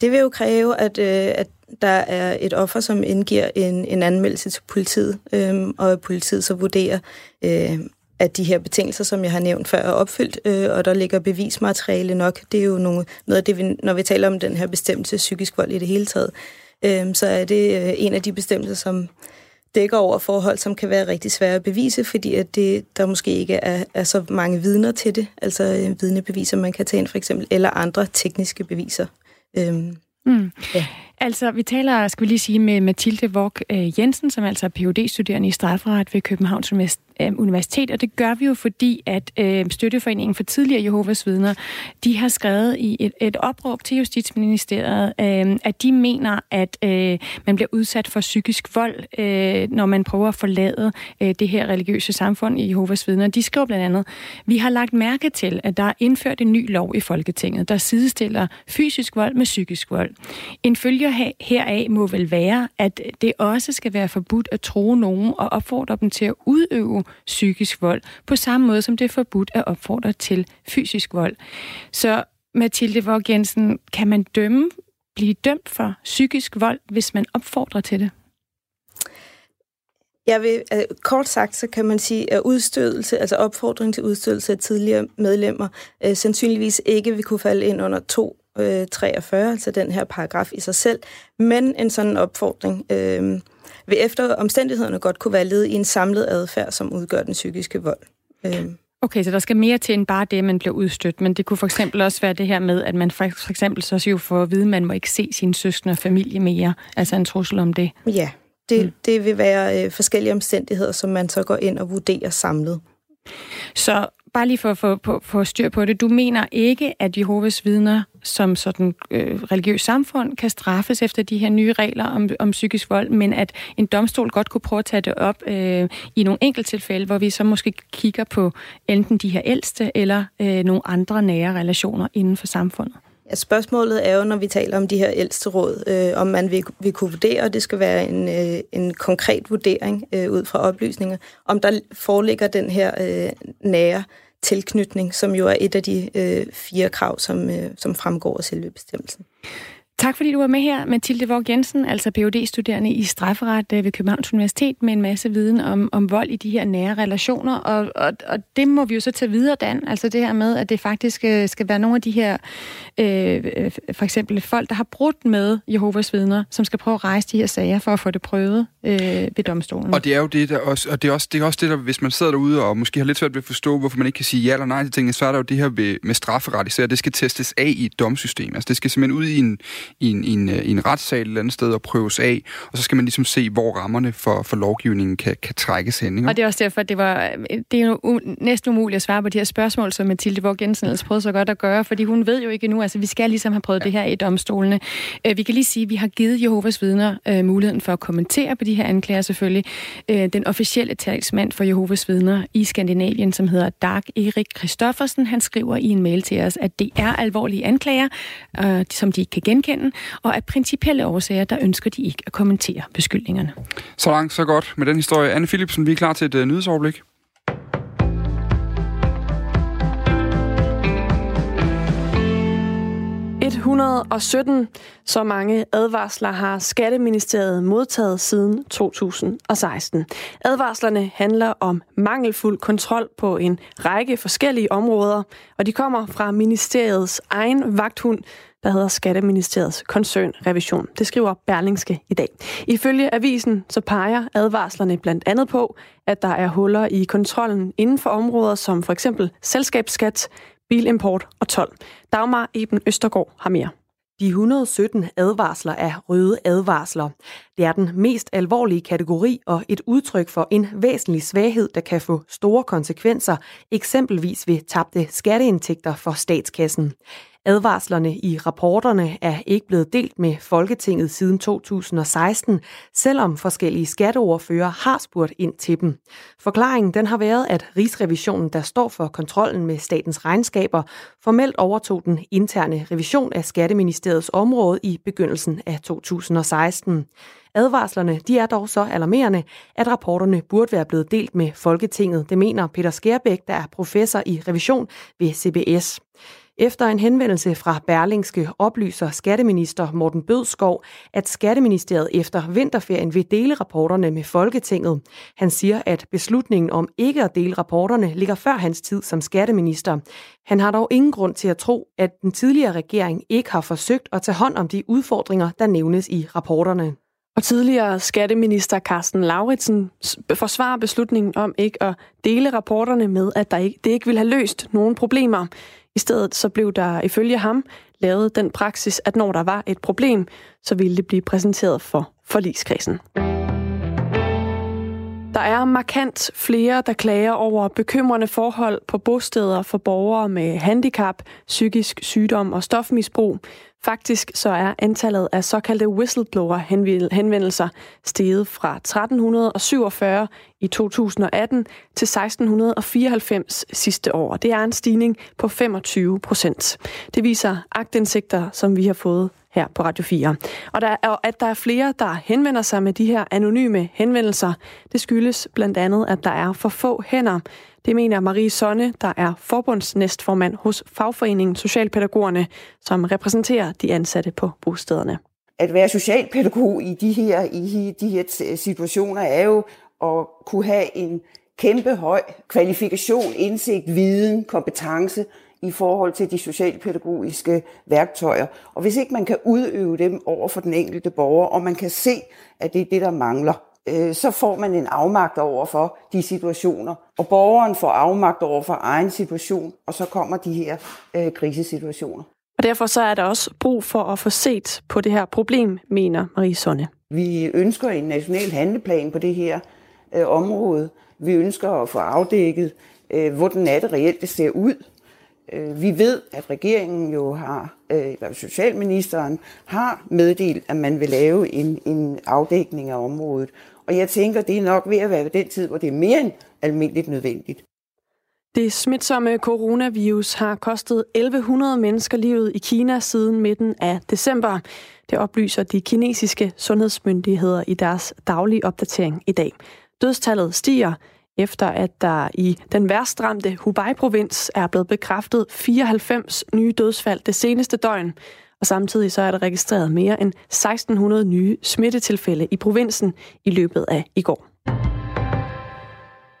G: Det vil jo kræve, at, øh, at der er et offer, som indgiver en, en anmeldelse til politiet, øh, og politiet så vurderer, øh, at de her betingelser, som jeg har nævnt før, er opfyldt, øh, og der ligger bevismateriale nok. Det er jo nogle, noget af det, vi, når vi taler om den her bestemmelse psykisk vold i det hele taget, øh, så er det øh, en af de bestemmelser, som dækker over forhold, som kan være rigtig svære at bevise, fordi at det, der måske ikke er, er så mange vidner til det, altså øh, vidnebeviser, man kan tage ind for eksempel, eller andre tekniske beviser. Øh,
A: mm. ja. Altså, vi taler, skal vi lige sige, med Mathilde Vok øh, Jensen, som altså er phd studerende i strafferet ved Københavns øh, Universitet, og det gør vi jo, fordi at øh, Støtteforeningen for Tidligere Jehovas Vidner, de har skrevet i et, et opråb til Justitsministeriet, øh, at de mener, at øh, man bliver udsat for psykisk vold, øh, når man prøver at forlade øh, det her religiøse samfund i Jehovas Vidner. De skriver blandt andet, vi har lagt mærke til, at der er indført en ny lov i Folketinget, der sidestiller fysisk vold med psykisk vold. En følge heraf må vel være, at det også skal være forbudt at tro nogen og opfordre dem til at udøve psykisk vold, på samme måde som det er forbudt at opfordre til fysisk vold. Så Mathilde Våg Jensen, kan man dømme, blive dømt for psykisk vold, hvis man opfordrer til det?
G: Jeg vil, øh, kort sagt, så kan man sige, at udstødelse, altså opfordring til udstødelse af tidligere medlemmer, øh, sandsynligvis ikke vil kunne falde ind under to øh, altså den her paragraf i sig selv, men en sådan opfordring øh, vil efter omstændighederne godt kunne være led i en samlet adfærd, som udgør den psykiske vold. Øh.
A: Okay, så der skal mere til end bare det, man bliver udstødt, men det kunne for eksempel også være det her med, at man for, for eksempel så jo får at vide, at man må ikke se sin søskende og familie mere, altså en trussel om det.
G: Ja, det, mm. det vil være øh, forskellige omstændigheder, som man så går ind og vurderer samlet.
A: Så bare lige for at få, få styr på det, du mener ikke, at Jehovas vidner som sådan øh, religiøs samfund kan straffes efter de her nye regler om, om psykisk vold, men at en domstol godt kunne prøve at tage det op øh, i nogle enkelt tilfælde, hvor vi så måske kigger på enten de her ældste eller øh, nogle andre nære relationer inden for samfundet?
G: Ja, spørgsmålet er jo, når vi taler om de her ældste råd, øh, om man vil, vil kunne vurdere, og det skal være en, øh, en konkret vurdering øh, ud fra oplysninger, om der foreligger den her øh, nære tilknytning, som jo er et af de øh, fire krav, som, øh, som fremgår af selve bestemmelsen.
A: Tak fordi du var med her, Mathilde Våg Jensen, altså phd studerende i strafferet øh, ved Københavns Universitet med en masse viden om, om vold i de her nære relationer. Og, og, og det må vi jo så tage videre, Dan. Altså det her med, at det faktisk øh, skal være nogle af de her, øh, øh, for eksempel folk, der har brudt med Jehovas vidner, som skal prøve at rejse de her sager for at få det prøvet øh, ved domstolen.
B: Og det er jo det, der også, og det er også, det er også det, der, hvis man sidder derude og måske har lidt svært ved at forstå, hvorfor man ikke kan sige ja eller nej til tingene, så er der jo det her ved, med strafferet, især det skal testes af i et domsystem. Altså det skal simpelthen ud i en i en, i en, øh, i en retssal et eller andet sted og prøves af, og så skal man ligesom se, hvor rammerne for, for lovgivningen kan, kan trækkes hen. Ikke?
A: Og det er også derfor, at det, var, det er jo u- næsten umuligt at svare på de her spørgsmål, som Mathilde Våg Jensen ellers prøvede så godt at gøre, fordi hun ved jo ikke nu, altså vi skal ligesom have prøvet ja. det her i domstolene. Øh, vi kan lige sige, at vi har givet Jehovas vidner øh, muligheden for at kommentere på de her anklager selvfølgelig. Den officielle talsmand for Jehovas vidner i Skandinavien, som hedder Dag Erik Christoffersen, han skriver i en mail til os, at det er alvorlige anklager, som de ikke kan genkende, sagen, og af principielle årsager, der ønsker de ikke at kommentere beskyldningerne.
B: Så langt, så godt med den historie. Anne Philipsen, vi er klar til et uh, nyhedsoverblik.
K: Et 117. Så mange advarsler har Skatteministeriet modtaget siden 2016. Advarslerne handler om mangelfuld kontrol på en række forskellige områder, og de kommer fra ministeriets egen vagthund, der hedder Skatteministeriets koncernrevision. Det skriver Berlingske i dag. Ifølge avisen så peger advarslerne blandt andet på, at der er huller i kontrollen inden for områder som for eksempel selskabsskat, bilimport og tolv. Dagmar Eben Østergaard har mere.
L: De 117 advarsler er røde advarsler. Det er den mest alvorlige kategori og et udtryk for en væsentlig svaghed, der kan få store konsekvenser, eksempelvis ved tabte skatteindtægter for statskassen. Advarslerne i rapporterne er ikke blevet delt med Folketinget siden 2016, selvom forskellige skatteordfører har spurgt ind til dem. Forklaringen den har været, at Rigsrevisionen, der står for kontrollen med statens regnskaber, formelt overtog den interne revision af Skatteministeriets område i begyndelsen af 2016. Advarslerne de er dog så alarmerende, at rapporterne burde være blevet delt med Folketinget. Det mener Peter Skærbæk, der er professor i revision ved CBS. Efter en henvendelse fra Berlingske oplyser skatteminister Morten Bødskov, at Skatteministeriet efter vinterferien vil dele rapporterne med Folketinget. Han siger, at beslutningen om ikke at dele rapporterne ligger før hans tid som skatteminister. Han har dog ingen grund til at tro, at den tidligere regering ikke har forsøgt at tage hånd om de udfordringer, der nævnes i rapporterne.
K: Og tidligere skatteminister Carsten Lauritsen forsvarer beslutningen om ikke at dele rapporterne med, at der ikke, det ikke vil have løst nogen problemer. I stedet så blev der ifølge ham lavet den praksis, at når der var et problem, så ville det blive præsenteret for forligskredsen. Der er markant flere, der klager over bekymrende forhold på bosteder for borgere med handicap, psykisk sygdom og stofmisbrug. Faktisk så er antallet af såkaldte whistleblower-henvendelser steget fra 1347 i 2018 til 1694 sidste år. Det er en stigning på 25 procent. Det viser agtindsigter, som vi har fået her på Radio 4. Og der er, at der er flere, der henvender sig med de her anonyme henvendelser, det skyldes blandt andet, at der er for få hænder. Det mener Marie Sonne, der er forbundsnæstformand hos Fagforeningen Socialpædagogerne, som repræsenterer de ansatte på bostederne.
D: At være socialpædagog i de her, i de her situationer er jo at kunne have en kæmpe høj kvalifikation, indsigt, viden, kompetence i forhold til de socialpædagogiske værktøjer. Og hvis ikke man kan udøve dem over for den enkelte borger, og man kan se, at det er det, der mangler, øh, så får man en afmagt over for de situationer. Og borgeren får afmagt over for egen situation, og så kommer de her øh, krisesituationer.
K: Og derfor så er der også brug for at få set på det her problem, mener Marie Sonne.
D: Vi ønsker en national handleplan på det her øh, område. Vi ønsker at få afdækket, øh, hvordan er det reelt, det ser ud. Øh, vi ved, at regeringen jo har, øh, eller socialministeren har meddelt, at man vil lave en, en afdækning af området. Og jeg tænker, det er nok ved at være ved den tid, hvor det er mere end almindeligt nødvendigt.
K: Det smitsomme coronavirus har kostet 1100 mennesker livet i Kina siden midten af december. Det oplyser de kinesiske sundhedsmyndigheder i deres daglige opdatering i dag. Dødstallet stiger, efter at der i den værst ramte Hubei-provins er blevet bekræftet 94 nye dødsfald det seneste døgn. Og samtidig så er der registreret mere end 1600 nye smittetilfælde i provinsen i løbet af i går.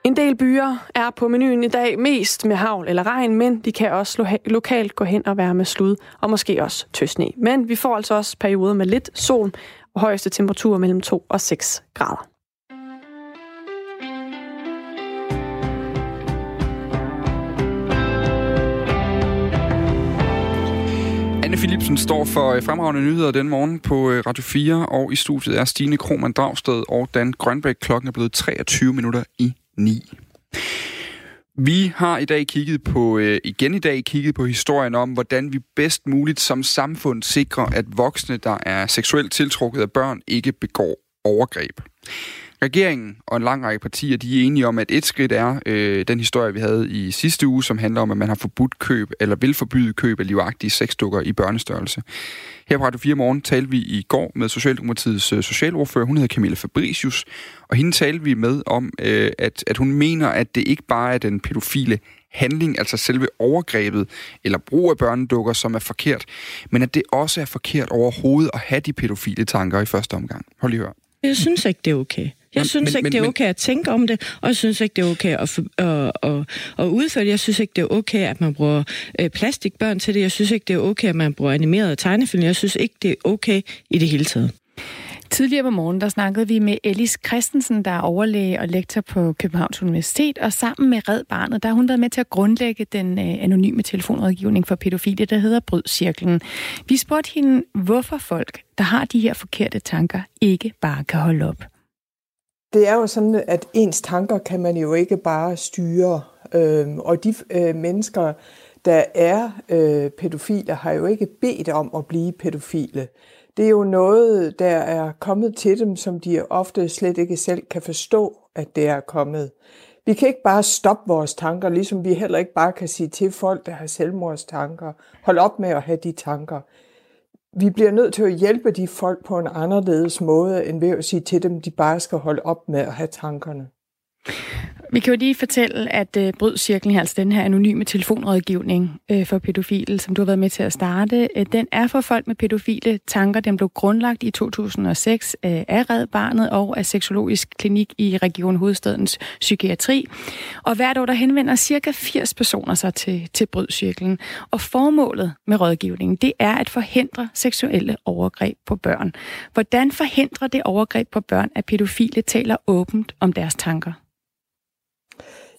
K: En del byer er på menuen i dag mest med havl eller regn, men de kan også lo- lokalt gå hen og være med slud og måske også tøsne. Men vi får altså også perioder med lidt sol og højeste temperatur mellem 2 og 6 grader.
B: Philipsen står for øh, fremragende nyheder den morgen på øh, Radio 4, og i studiet er Stine Krohmann Dragsted og Dan Grønbæk. Klokken er blevet 23 minutter i 9. Vi har i dag kigget på, øh, igen i dag kigget på historien om, hvordan vi bedst muligt som samfund sikrer, at voksne, der er seksuelt tiltrukket af børn, ikke begår overgreb. Regeringen og en lang række partier, de er enige om, at et skridt er øh, den historie, vi havde i sidste uge, som handler om, at man har forbudt køb, eller vil forbyde køb af livagtige sexdukker i børnestørrelse. Her på Radio 4 Morgen talte vi i går med Socialdemokratiets øh, socialordfører, hun hedder Camilla Fabricius, og hende talte vi med om, øh, at, at hun mener, at det ikke bare er den pædofile handling, altså selve overgrebet eller brug af børnedukker, som er forkert, men at det også er forkert overhovedet at have de pædofile tanker i første omgang. Hold lige hør.
M: Jeg synes ikke, det er okay. Jeg men, synes men, ikke, det er okay at tænke om det, og jeg synes ikke, det er okay at, at, at, at udføre det. Jeg synes ikke, det er okay, at man bruger øh, plastikbørn til det. Jeg synes ikke, det er okay, at man bruger animerede tegnefilm. Jeg synes ikke, det er okay i det hele taget.
A: Tidligere på morgen, der snakkede vi med Ellis Christensen, der er overlæge og lektor på Københavns Universitet, og sammen med Red Barnet, der har hun været med til at grundlægge den øh, anonyme telefonrådgivning for pædofile, der hedder Brydcirklen. Vi spurgte hende, hvorfor folk, der har de her forkerte tanker, ikke bare kan holde op.
N: Det er jo sådan, at ens tanker kan man jo ikke bare styre, øhm, og de øh, mennesker, der er øh, pædofile, har jo ikke bedt om at blive pædofile. Det er jo noget, der er kommet til dem, som de ofte slet ikke selv kan forstå, at det er kommet. Vi kan ikke bare stoppe vores tanker, ligesom vi heller ikke bare kan sige til folk, der har selvmordstanker, hold op med at have de tanker. Vi bliver nødt til at hjælpe de folk på en anderledes måde, end ved at sige til dem, de bare skal holde op med at have tankerne.
A: Vi kan jo lige fortælle, at øh, uh, Brydcirklen, altså den her anonyme telefonrådgivning uh, for pædofile, som du har været med til at starte, uh, den er for folk med pædofile tanker. Den blev grundlagt i 2006 uh, af Red Barnet og af Seksologisk Klinik i Region Hovedstadens Psykiatri. Og hvert år der henvender cirka 80 personer sig til, til Brydcirklen. Og formålet med rådgivningen, det er at forhindre seksuelle overgreb på børn. Hvordan forhindrer det overgreb på børn, at pædofile taler åbent om deres tanker?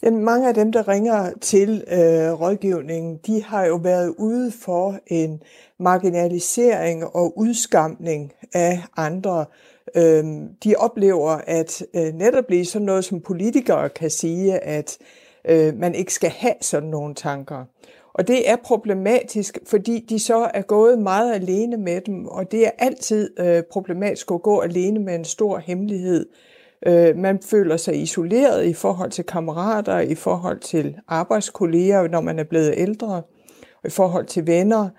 N: Jamen, mange af dem, der ringer til øh, rådgivningen, de har jo været ude for en marginalisering og udskamning af andre. Øhm, de oplever, at øh, netop lige sådan noget som politikere kan sige, at øh, man ikke skal have sådan nogle tanker. Og det er problematisk, fordi de så er gået meget alene med dem, og det er altid øh, problematisk at gå alene med en stor hemmelighed. Øh, Øh, man føler sig isoleret i forhold til kammerater, i forhold til arbejdskolleger, når man er blevet ældre, i forhold til venner.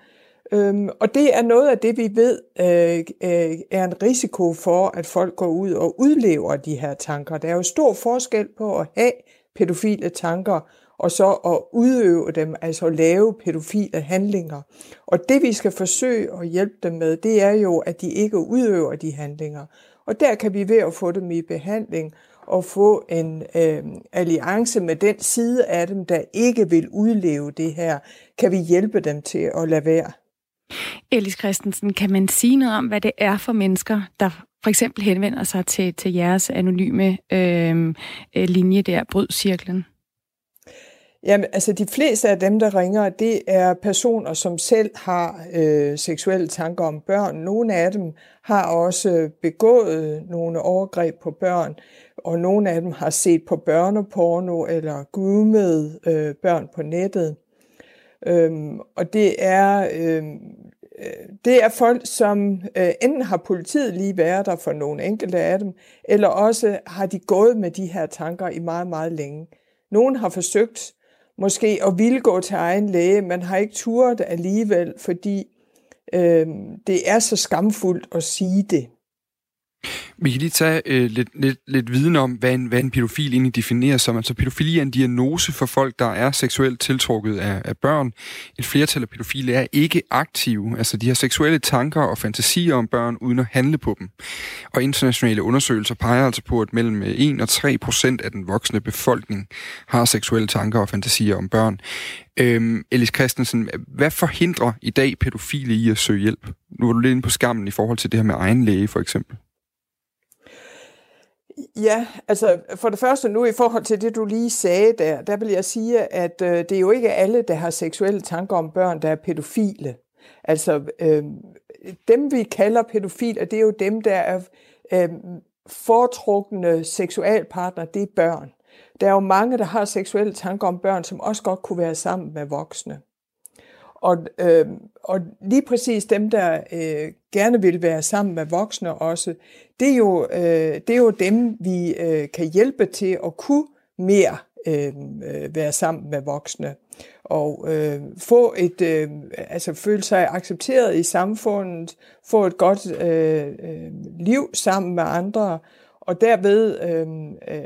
N: Øhm, og det er noget af det, vi ved øh, øh, er en risiko for, at folk går ud og udlever de her tanker. Der er jo stor forskel på at have pædofile tanker, og så at udøve dem, altså lave pædofile handlinger. Og det vi skal forsøge at hjælpe dem med, det er jo, at de ikke udøver de handlinger. Og der kan vi ved at få dem i behandling og få en øh, alliance med den side af dem, der ikke vil udleve det her, kan vi hjælpe dem til at lade være.
A: Elis Christensen, kan man sige noget om, hvad det er for mennesker, der for eksempel henvender sig til, til jeres anonyme øh, øh linje der, Brydcirklen?
N: Jamen, altså de fleste af dem, der ringer, det er personer, som selv har øh, seksuelle tanker om børn. Nogle af dem har også begået nogle overgreb på børn, og nogle af dem har set på børneporno eller groomet øh, børn på nettet. Øhm, og det er, øhm, øh, det er folk, som øh, enten har politiet lige været der for nogle enkelte af dem, eller også har de gået med de her tanker i meget, meget længe. Nogle har forsøgt måske at ville gå til egen læge, man har ikke turet alligevel, fordi øh, det er så skamfuldt at sige det.
B: Vi kan lige tage øh, lidt, lidt, lidt viden om, hvad en, hvad en pædofil egentlig defineres som. Altså pædofili er en diagnose for folk, der er seksuelt tiltrukket af, af børn. Et flertal af pædofile er ikke aktive. Altså de har seksuelle tanker og fantasier om børn, uden at handle på dem. Og internationale undersøgelser peger altså på, at mellem øh, 1 og 3 procent af den voksne befolkning har seksuelle tanker og fantasier om børn. Øhm, Elis Christensen, hvad forhindrer i dag pædofile i at søge hjælp? Nu var du lidt inde på skammen i forhold til det her med egen læge, for eksempel.
N: Ja, altså for det første nu i forhold til det, du lige sagde der, der vil jeg sige, at øh, det er jo ikke alle, der har seksuelle tanker om børn, der er pædofile. Altså øh, dem, vi kalder pædofile, det er jo dem, der er øh, foretrukne seksualpartner, det er børn. Der er jo mange, der har seksuelle tanker om børn, som også godt kunne være sammen med voksne. Og, øh, og lige præcis dem, der øh, gerne vil være sammen med voksne også, det er jo, øh, det er jo dem, vi øh, kan hjælpe til at kunne mere øhm, øh, være sammen med voksne. Og øh, få et, øh, altså føle sig accepteret i samfundet, få et godt øh, øh, liv sammen med andre, og derved øhm, øh, øh,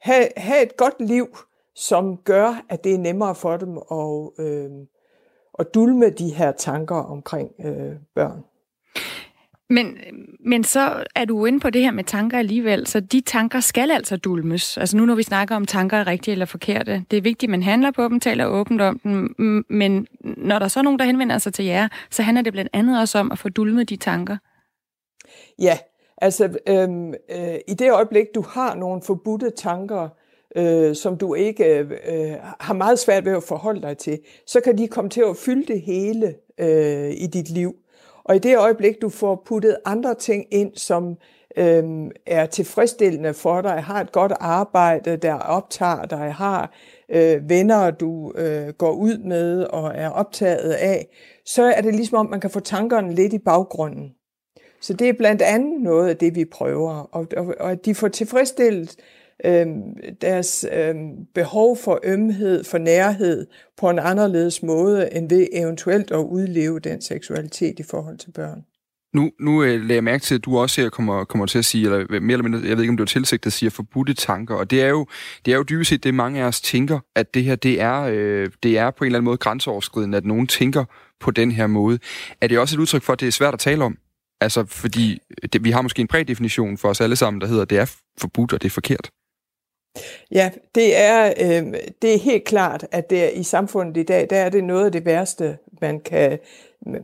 N: have, have et godt liv, som gør, at det er nemmere for dem at, øh, at dulme de her tanker omkring øh, børn.
A: Men, men så er du inde på det her med tanker alligevel, så de tanker skal altså dulmes. Altså nu når vi snakker om tanker er rigtige eller forkerte, det er vigtigt, at man handler på dem, taler åbent om dem, men når der så er nogen, der henvender sig til jer, så handler det blandt andet også om at få dulmet de tanker.
N: Ja, altså øhm, øh, i det øjeblik, du har nogle forbudte tanker, øh, som du ikke øh, øh, har meget svært ved at forholde dig til, så kan de komme til at fylde det hele øh, i dit liv. Og i det øjeblik, du får puttet andre ting ind, som øh, er tilfredsstillende for dig, har et godt arbejde, der optager dig, har øh, venner, du øh, går ud med og er optaget af, så er det ligesom om, man kan få tankerne lidt i baggrunden. Så det er blandt andet noget af det, vi prøver, og, og, og at de får tilfredsstillet øh, deres øh, behov for ømhed, for nærhed på en anderledes måde, end ved eventuelt at udleve den seksualitet i forhold til børn.
B: Nu, nu øh, lader jeg mærke til, at du også her kommer, kommer til at sige, eller øh, mere eller mindre, jeg ved ikke, om du er tilsigtet at sige, forbudte tanker, og det er jo, det er jo dybest set det, mange af os tænker, at det her, det er, øh, det er på en eller anden måde grænseoverskridende, at nogen tænker på den her måde. Er det også et udtryk for, at det er svært at tale om? Altså, fordi øh, det, vi har måske en prædefinition for os alle sammen, der hedder, at det er forbudt, og det er forkert.
N: Ja, det er, øh, det er helt klart, at det er, i samfundet i dag, der er det noget af det værste, man kan,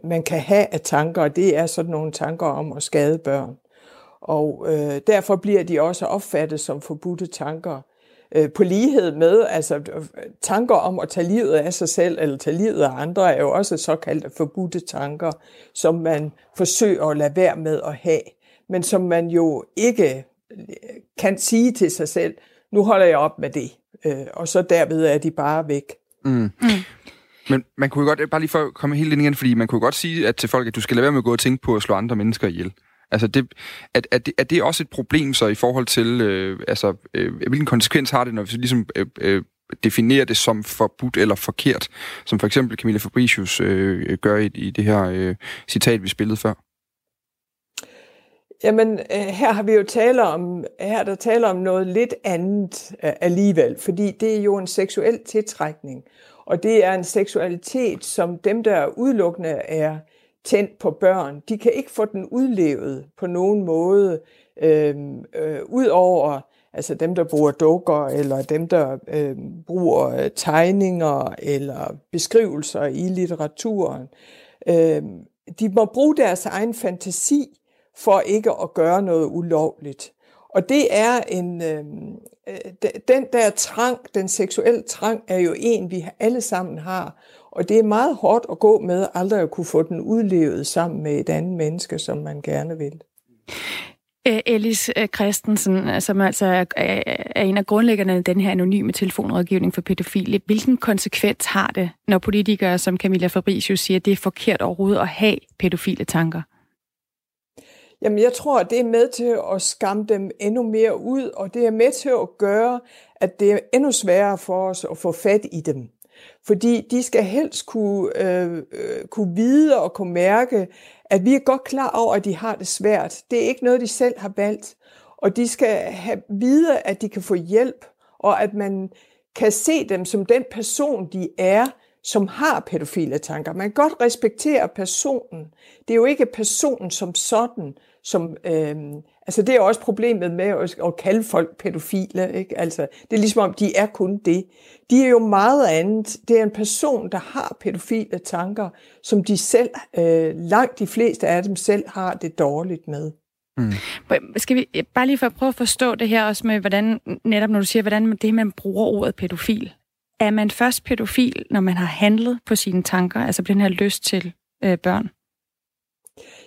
N: man kan have af tanker, og det er sådan nogle tanker om at skade børn. Og øh, derfor bliver de også opfattet som forbudte tanker. øh, på lighed med, altså tanker om at tage livet af sig selv eller tage livet af andre, er jo også såkaldte forbudte tanker, som man forsøger at lade være med at have, men som man jo ikke kan sige til sig selv, nu holder jeg op med det, øh, og så derved er de bare væk. Mm. Mm.
B: Men man kunne jo godt, bare lige for at komme helt ind igen, fordi man kunne godt sige at til folk, at du skal lade være med at gå og tænke på at slå andre mennesker ihjel. Altså, det, er, er, det, er det også et problem så i forhold til, øh, altså, øh, hvilken konsekvens har det, når vi ligesom øh, øh, definerer det som forbudt eller forkert, som for eksempel Camilla Fabricius øh, gør i, i det her øh, citat, vi spillede før?
N: Jamen, øh, her har vi jo tale om, her der taler om noget lidt andet øh, alligevel, fordi det er jo en seksuel tiltrækning, og det er en seksualitet, som dem, der udelukkende er tændt på børn, de kan ikke få den udlevet på nogen måde, øhm, øh, øh, ud over altså dem, der bruger dukker, eller dem, der øhm, øh, bruger tegninger eller beskrivelser i litteraturen. Øh, de må bruge deres egen fantasi for ikke at gøre noget ulovligt. Og det er en, øhm, øh, den der trang, den seksuelle trang, er jo en, vi alle sammen har. Og det er meget hårdt at gå med aldrig at kunne få den udlevet sammen med et andet menneske, som man gerne vil.
A: Ellis øh, Christensen, øh, som altså er en af grundlæggerne af den her anonyme telefonrådgivning for pædofile. Hvilken konsekvens har det, når politikere som Camilla Fabricius siger, at det er forkert overhovedet at have pædofile tanker?
N: Jamen, jeg tror, at det er med til at skamme dem endnu mere ud, og det er med til at gøre, at det er endnu sværere for os at få fat i dem. Fordi de skal helst kunne, øh, øh, kunne vide og kunne mærke, at vi er godt klar over, at de har det svært. Det er ikke noget, de selv har valgt. Og de skal have vide, at de kan få hjælp, og at man kan se dem som den person, de er, som har pædofile tanker. Man kan godt respektere personen. Det er jo ikke personen som sådan, som... Øh, altså det er også problemet med at, at kalde folk pædofile. Ikke? Altså, det er ligesom om, de er kun det. De er jo meget andet. Det er en person, der har pædofile tanker, som de selv, øh, langt de fleste af dem selv har det dårligt med.
A: Mm. Skal vi bare lige for at prøve at forstå det her også med, hvordan, netop når du siger, hvordan det, man bruger ordet pædofil. Er man først pædofil, når man har handlet på sine tanker, altså på den her lyst til øh, børn?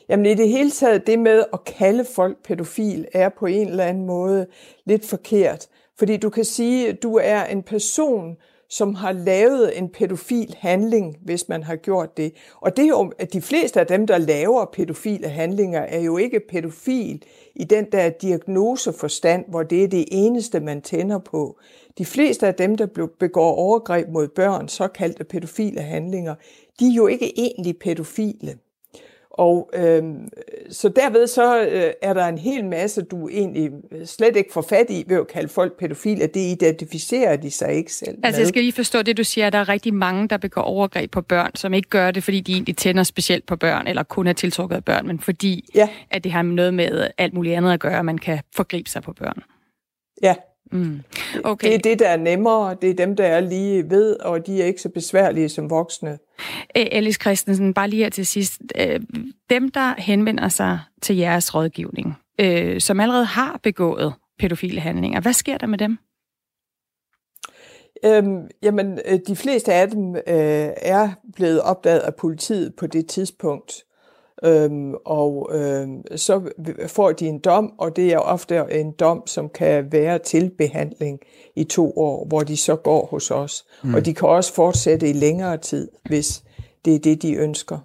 N: Jamen i det hele taget, det med at kalde folk pædofil, er på en eller anden måde lidt forkert. Fordi du kan sige, at du er en person, som har lavet en pædofil handling, hvis man har gjort det. Og det er jo, at de fleste af dem, der laver pædofile handlinger, er jo ikke pædofil i den der diagnoseforstand, hvor det er det eneste, man tænder på. De fleste af dem, der begår overgreb mod børn, såkaldte pædofile handlinger, de er jo ikke egentlig pædofile. Og øh, så derved så øh, er der en hel masse, du egentlig slet ikke får fat i ved at kalde folk pædofile. Det identificerer de sig ikke selv
A: Altså jeg skal lige forstå det, du siger, at der er rigtig mange, der begår overgreb på børn, som ikke gør det, fordi de egentlig tænder specielt på børn, eller kun er tiltrukket af børn, men fordi ja. at det har noget med alt muligt andet at gøre, at man kan forgribe sig på børn.
N: Ja, Mm. Okay. Det er det, der er nemmere. Det er dem, der er lige ved, og de er ikke så besværlige som voksne.
A: Alice Christensen, bare lige her til sidst. Dem, der henvender sig til jeres rådgivning, øh, som allerede har begået pædofile handlinger, hvad sker der med dem?
N: Øhm, jamen, øh, de fleste af dem øh, er blevet opdaget af politiet på det tidspunkt. Øhm, og øhm, så får de en dom, og det er ofte en dom, som kan være til behandling i to år, hvor de så går hos os. Mm. Og de kan også fortsætte i længere tid, hvis det er det, de ønsker.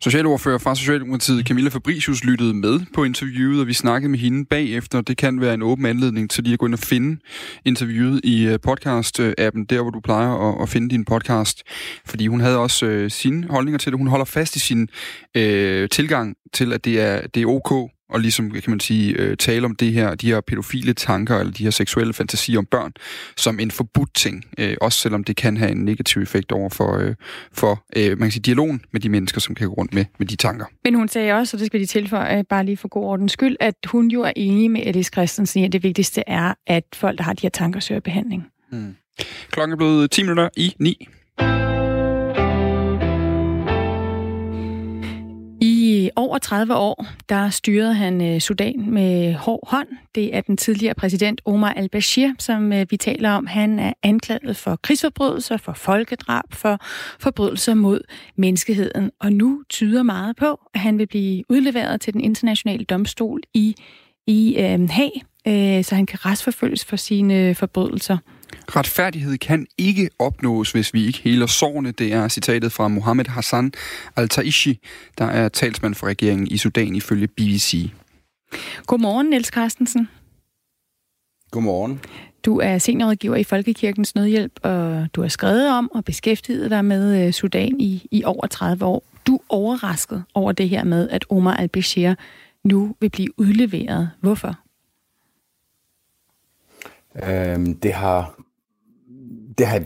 B: Socialordfører fra Socialdemokratiet, Camilla Fabricius, lyttede med på interviewet, og vi snakkede med hende bagefter. Det kan være en åben anledning til lige at gå ind og finde interviewet i øh, podcast-appen, der hvor du plejer at, finde din podcast. Fordi hun havde også øh, sine holdninger til det. Hun holder fast i sin øh, tilgang til, at det er, det er ok og ligesom, kan man sige, øh, tale om det her, de her pædofile tanker, eller de her seksuelle fantasier om børn, som en forbudt ting, øh, også selvom det kan have en negativ effekt over for, øh, for øh, man kan sige, dialogen med de mennesker, som kan gå rundt med, med de tanker.
A: Men hun sagde også, og det skal de tilføje, bare lige for god ordens skyld, at hun jo er enig med Alice Christensen i, at det vigtigste er, at folk, der har de her tanker, søger behandling. Mm.
B: Klokken er blevet 10 minutter i 9.
A: over 30 år, der styrede han øh, Sudan med hård hånd. Det er den tidligere præsident Omar al-Bashir, som øh, vi taler om. Han er anklaget for krigsforbrydelser, for folkedrab, for forbrydelser mod menneskeheden. Og nu tyder meget på, at han vil blive udleveret til den internationale domstol i, i øh, Haag, øh, så han kan retsforfølges for sine øh, forbrydelser.
B: Retfærdighed kan ikke opnås, hvis vi ikke heler sårene. Det er citatet fra Mohammed Hassan al-Taishi, der er talsmand for regeringen i Sudan ifølge BBC.
A: Godmorgen, Niels Carstensen.
O: Godmorgen.
A: Du er seniorrådgiver i Folkekirkens Nødhjælp, og du har skrevet om og beskæftiget dig med øh, Sudan i, i over 30 år. Du er overrasket over det her med, at Omar al-Bashir nu vil blive udleveret. Hvorfor?
O: Øhm, det har det har,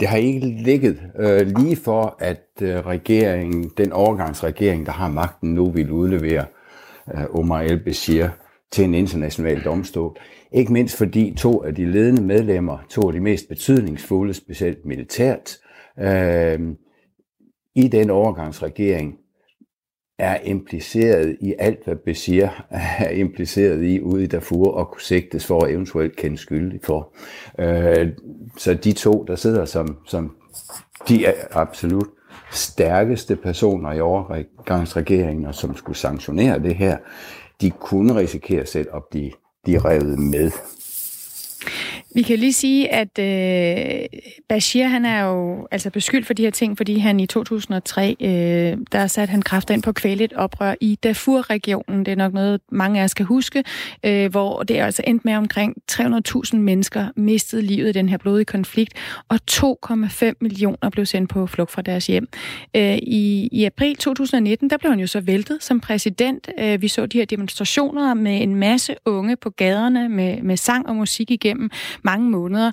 O: det har ikke ligget øh, lige for, at øh, regeringen, den overgangsregering, der har magten nu, vil udlevere øh, Omar el-Bashir til en international domstol. Ikke mindst fordi to af de ledende medlemmer, to af de mest betydningsfulde, specielt militært, øh, i den overgangsregering er impliceret i alt, hvad Bashir er impliceret i ude i Darfur og kunne sigtes for at eventuelt kende skyldig for. Øh, så de to, der sidder som, som de er absolut stærkeste personer i overgangsregeringen, og som skulle sanktionere det her, de kunne risikere selv at blive de revet med.
A: Vi kan lige sige, at øh, Bashir han er jo altså beskyldt for de her ting, fordi han i 2003, øh, der satte han kræfter ind på kvælet oprør i Darfur-regionen. Det er nok noget, mange af os skal huske, øh, hvor det er altså endt med omkring 300.000 mennesker mistede livet i den her blodige konflikt, og 2,5 millioner blev sendt på flugt fra deres hjem. Øh, i, I april 2019, der blev han jo så væltet som præsident. Øh, vi så de her demonstrationer med en masse unge på gaderne med, med sang og musik igennem mange måneder.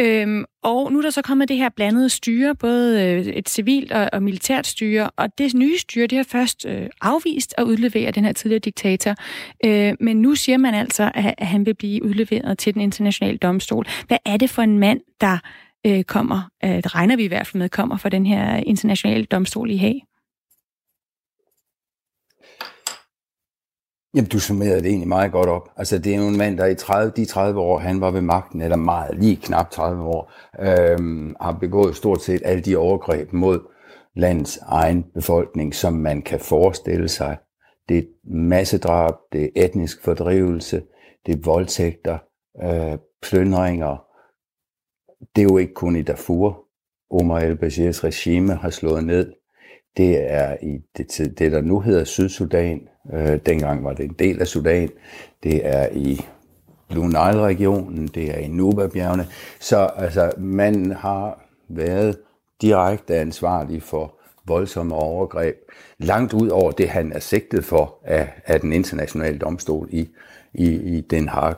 A: Øhm, og nu er der så kommet det her blandede styre, både øh, et civilt og, og militært styre, og det nye styre, det har først øh, afvist at udlevere den her tidligere diktator, øh, men nu siger man altså, at, at han vil blive udleveret til den internationale domstol. Hvad er det for en mand, der øh, kommer, øh, det regner vi i hvert fald med, kommer fra den her internationale domstol i Haag?
O: Jamen, du summerede det egentlig meget godt op. Altså, det er jo en mand, der i 30, de 30 år, han var ved magten, eller meget, lige knap 30 år, øhm, har begået stort set alle de overgreb mod landets egen befolkning, som man kan forestille sig. Det er massedrab, det er etnisk fordrivelse, det er voldtægter, øh, plyndringer. Det er jo ikke kun i Darfur. Omar el-Bashirs regime har slået ned. Det er i det, det der nu hedder Sydsudan, Øh, dengang var det en del af Sudan. Det er i Blue Nile-regionen, det er i Nuba-bjergene. Så altså, man har været direkte ansvarlig for voldsomme overgreb, langt ud over det, han er sigtet for af, af den internationale domstol i, i, i Den Haag.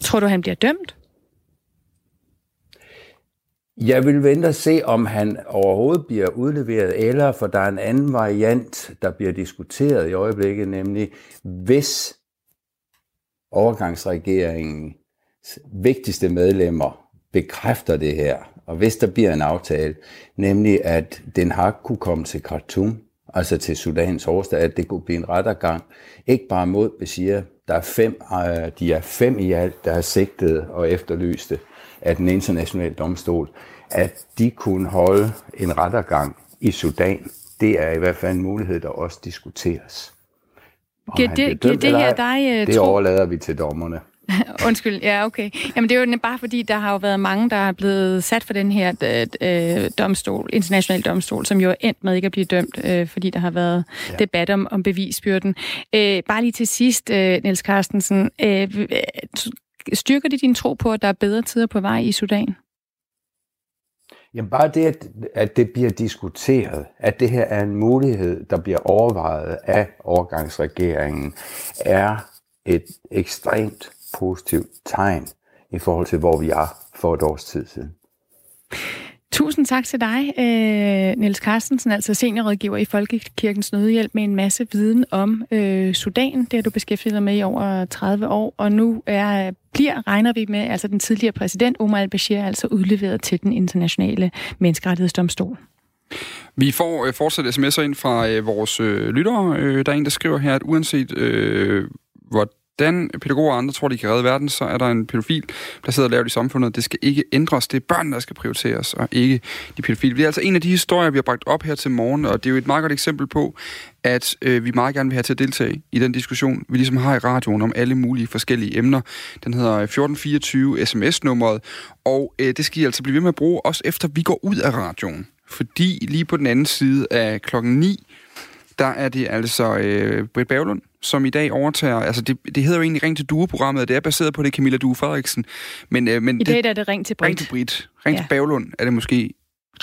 A: Tror du, han bliver dømt?
O: Jeg vil vente og se, om han overhovedet bliver udleveret, eller for der er en anden variant, der bliver diskuteret i øjeblikket, nemlig hvis overgangsregeringens vigtigste medlemmer bekræfter det her, og hvis der bliver en aftale, nemlig at Den Haag kunne komme til Khartoum, altså til Sudans hovedstad, at det kunne blive en rettergang, ikke bare mod Bashir, der er fem, øh, de er fem i alt, der er sigtet og efterlyste af den internationale domstol, at de kunne holde en rettergang i Sudan. Det er i hvert fald en mulighed, der også diskuteres.
A: Giver det, giver det her dig
O: uh, Det overlader vi til dommerne.
A: Undskyld, ja, okay. Jamen, det er jo bare fordi, der har jo været mange, der er blevet sat for den her øh, domstol, international domstol, som jo er endt med ikke at blive dømt, øh, fordi der har været ja. debat om, om bevisbyrden. Øh, bare lige til sidst, øh, Niels Carstensen, øh, styrker det din tro på, at der er bedre tider på vej i Sudan?
O: Jamen bare det, at, at det bliver diskuteret, at det her er en mulighed, der bliver overvejet af overgangsregeringen, er et ekstremt positivt tegn i forhold til, hvor vi er for et års tid siden.
A: Tusind tak til dig, øh, Niels Carstensen, altså seniorrådgiver i Folkekirkens Nødhjælp med en masse viden om øh, Sudan. Det har du beskæftiget dig med i over 30 år, og nu er, bliver, regner vi med, altså den tidligere præsident Omar al-Bashir altså udleveret til den internationale menneskerettighedsdomstol.
B: Vi får øh, fortsat sms'er ind fra øh, vores øh, lyttere. Øh, der er en, der skriver her, at uanset øh, hvor hvordan pædagoger og andre tror, de kan redde verden, så er der en pædofil placeret lavt i samfundet. Det skal ikke ændres. Det er børn, der skal prioriteres, og ikke de pædofile. Det er altså en af de historier, vi har bragt op her til morgen, og det er jo et meget godt eksempel på, at øh, vi meget gerne vil have til at deltage i den diskussion, vi ligesom har i radioen om alle mulige forskellige emner. Den hedder øh, 1424 sms-nummeret, og øh, det skal I altså blive ved med at bruge, også efter vi går ud af radioen. Fordi lige på den anden side af klokken 9, der er det altså øh, Britt Bavlund, som i dag overtager... Altså, det, det hedder jo egentlig Ring til Due-programmet, og det er baseret på det Camilla Due Frederiksen. Men, øh, men
A: I dag det, er det Ring til Britt.
B: Ring til Britt. Ring ja. til Bavlund er det måske...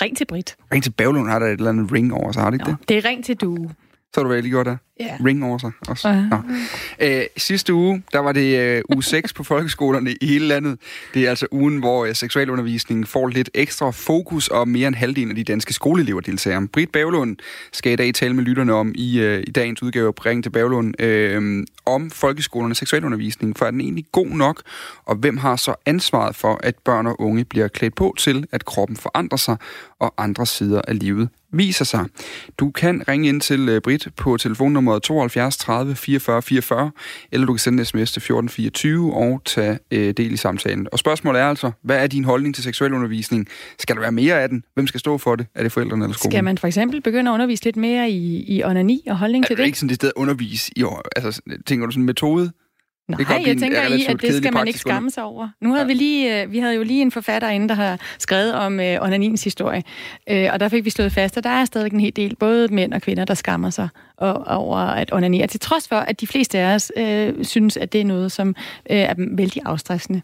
A: Ring til Britt.
B: Ring til Bavlund har der et eller andet ring over sig, har det ikke Nå, det?
A: Det er Ring til Due.
B: Så har du vel lige gjort det?
A: Ja.
B: Ring over sig også. Uh-huh. Æ, sidste uge, der var det øh, uge 6 på folkeskolerne i hele landet. Det er altså ugen, hvor øh, seksualundervisningen får lidt ekstra fokus, og mere end halvdelen af de danske skoleelever deltager. Britt Bavlund skal i dag tale med lytterne om i, øh, i dagens udgave af Ring til Bavlund øh, om folkeskolernes seksualundervisning. For er den egentlig god nok, og hvem har så ansvaret for, at børn og unge bliver klædt på til, at kroppen forandrer sig, og andre sider af livet viser sig. Du kan ringe ind til uh, Britt på telefonnummer 72 30 44 44, eller du kan sende en sms til 1424 og tage uh, del i samtalen. Og spørgsmålet er altså, hvad er din holdning til seksuel undervisning? Skal der være mere af den? Hvem skal stå for det? Er det forældrene eller skolen?
A: Skal man for eksempel begynde at undervise lidt mere i, i onani og holdning
B: er
A: til det?
B: Er det ikke sådan det sted at undervise i år? Altså, tænker du sådan en metode?
A: Nej, jeg tænker i, at det skal man ikke skamme sig over. Nu havde ja. vi lige, øh, vi havde jo lige en forfatter inde, der har skrevet om øh, onanins historie, øh, og der fik vi slået fast, at der er stadig en hel del, både mænd og kvinder, der skammer sig over at onanere, til trods for, at de fleste af os øh, synes, at det er noget, som øh, er vældig afstressende.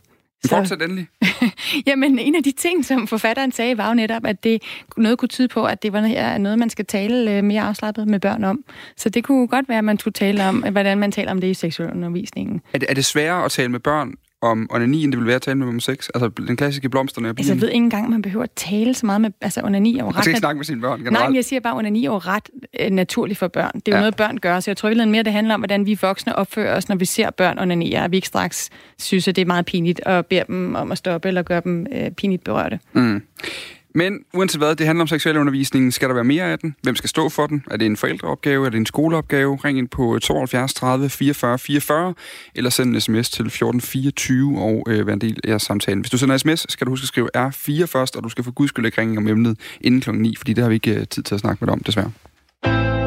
B: Fortsæt endelig.
A: Jamen, en af de ting, som forfatteren sagde, var jo netop, at det noget kunne tyde på, at det var noget, man skal tale øh, mere afslappet med børn om. Så det kunne godt være, at man skulle tale om, hvordan man taler om det i seksualundervisningen.
B: Er det, er det sværere at tale med børn om onani, end det vil være at tale med om sex? Altså den klassiske blomsterne
A: Altså jeg ved ikke engang, man behøver at tale så meget med... Altså onani jo ret...
B: Man skal ikke snakke med sine børn generelt.
A: Nej, men jeg siger bare, at onani er ret øh, naturligt for børn. Det er jo ja. noget, børn gør, så jeg tror virkelig mere, det handler om, hvordan vi voksne opfører os, når vi ser børn onanere, og vi ikke straks synes, at det er meget pinligt, og beder dem om at stoppe, eller gøre dem øh, pinligt berørte.
B: Mm. Men uanset hvad, det handler om seksuel undervisning. Skal der være mere af den? Hvem skal stå for den? Er det en forældreopgave? Er det en skoleopgave? Ring ind på 72 30 44 44, eller send en sms til 1424 og øh, vær en del af samtalen. Hvis du sender en sms, skal du huske at skrive R4 først, og du skal få guds skyld ikke ringe om emnet inden kl. 9, fordi det har vi ikke øh, tid til at snakke med dig om, desværre.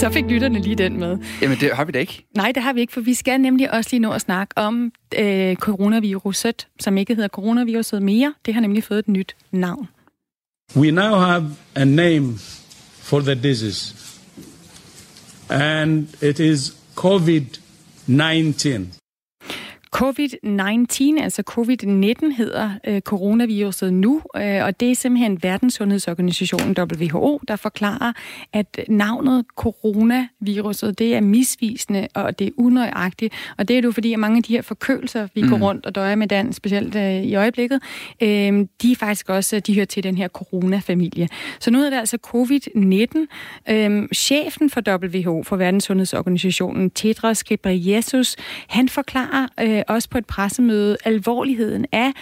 A: Så fik lytterne lige den med.
B: Jamen, det har vi da ikke.
A: Nej, det har vi ikke, for vi skal nemlig også lige nå at snakke om øh, coronaviruset, som ikke hedder coronaviruset mere. Det har nemlig fået et nyt navn.
P: We now have a name for the disease. And it is COVID-19.
A: COVID-19, altså covid-19 hedder øh, coronaviruset nu, øh, og det er simpelthen Verdenssundhedsorganisationen WHO, der forklarer, at navnet coronaviruset, det er misvisende, og det er unøjagtigt, og det er jo fordi, at mange af de her forkølelser, vi mm. går rundt og døjer med den, specielt øh, i øjeblikket, øh, de er faktisk også, de hører til den her coronafamilie. Så nu er det altså covid-19. Øh, chefen for WHO, for Verdenssundhedsorganisationen, Tedros Ghebreyesus, han forklarer øh, også på et pressemøde alvorligheden af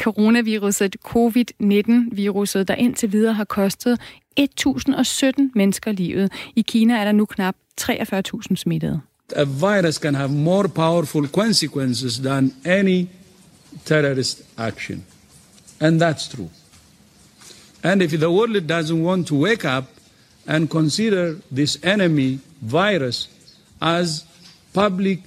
A: coronaviruset, covid-19-viruset, der indtil videre har kostet 1017 mennesker livet. I Kina er der nu knap 43.000 smittede.
P: A virus can have more powerful consequences than any terrorist action. And that's true. And if the world doesn't want to wake up and consider this enemy virus as public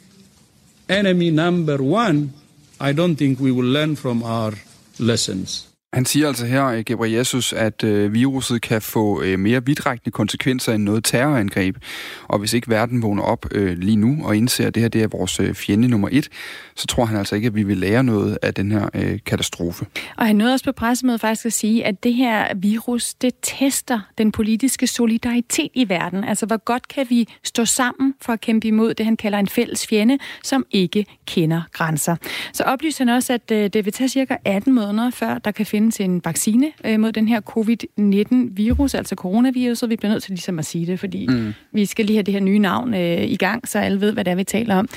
P: enemy number one, I don't think we will learn from our lessons.
B: Han siger altså her, eh, Gabriel Jesus, at øh, viruset kan få øh, mere vidtrækkende konsekvenser end noget terrorangreb. Og hvis ikke verden vågner op øh, lige nu og indser, at det her det er vores øh, fjende nummer et, så tror han altså ikke, at vi vil lære noget af den her øh, katastrofe.
A: Og han nåede også på pressemødet faktisk at sige, at det her virus, det tester den politiske solidaritet i verden. Altså, hvor godt kan vi stå sammen for at kæmpe imod det, han kalder en fælles fjende, som ikke kender grænser. Så oplyser han også, at øh, det vil tage cirka 18 måneder, før der kan findes en vaccine øh, mod den her covid-19-virus, altså coronaviruset. Vi bliver nødt til ligesom at sige det, fordi mm. vi skal lige have det her nye navn øh, i gang, så alle ved, hvad det er, vi taler om.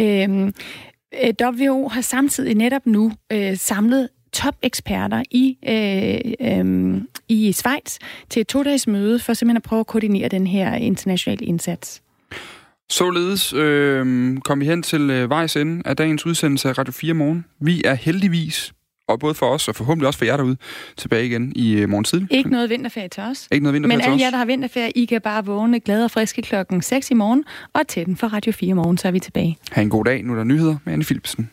A: Øh, WHO har samtidig netop nu øh, samlet topeksperter i, øh, øh, i Schweiz til et to-dages møde for simpelthen at prøve at koordinere den her internationale indsats.
B: Således øh, kom vi hen til øh, vejs ende af dagens udsendelse af Radio 4 Morgen. Vi er heldigvis, og både for os og forhåbentlig også for jer derude, tilbage igen i øh, morgen tidlig.
A: Ikke noget vinterferie til os.
B: Ikke noget vinterferie
A: Men
B: til
A: alle
B: os.
A: jer, der har vinterferie, I kan bare vågne glade og friske klokken 6 i morgen, og til den for Radio 4 morgen, så er vi tilbage.
B: Ha' en god dag. Nu er der nyheder med Anne Philipsen.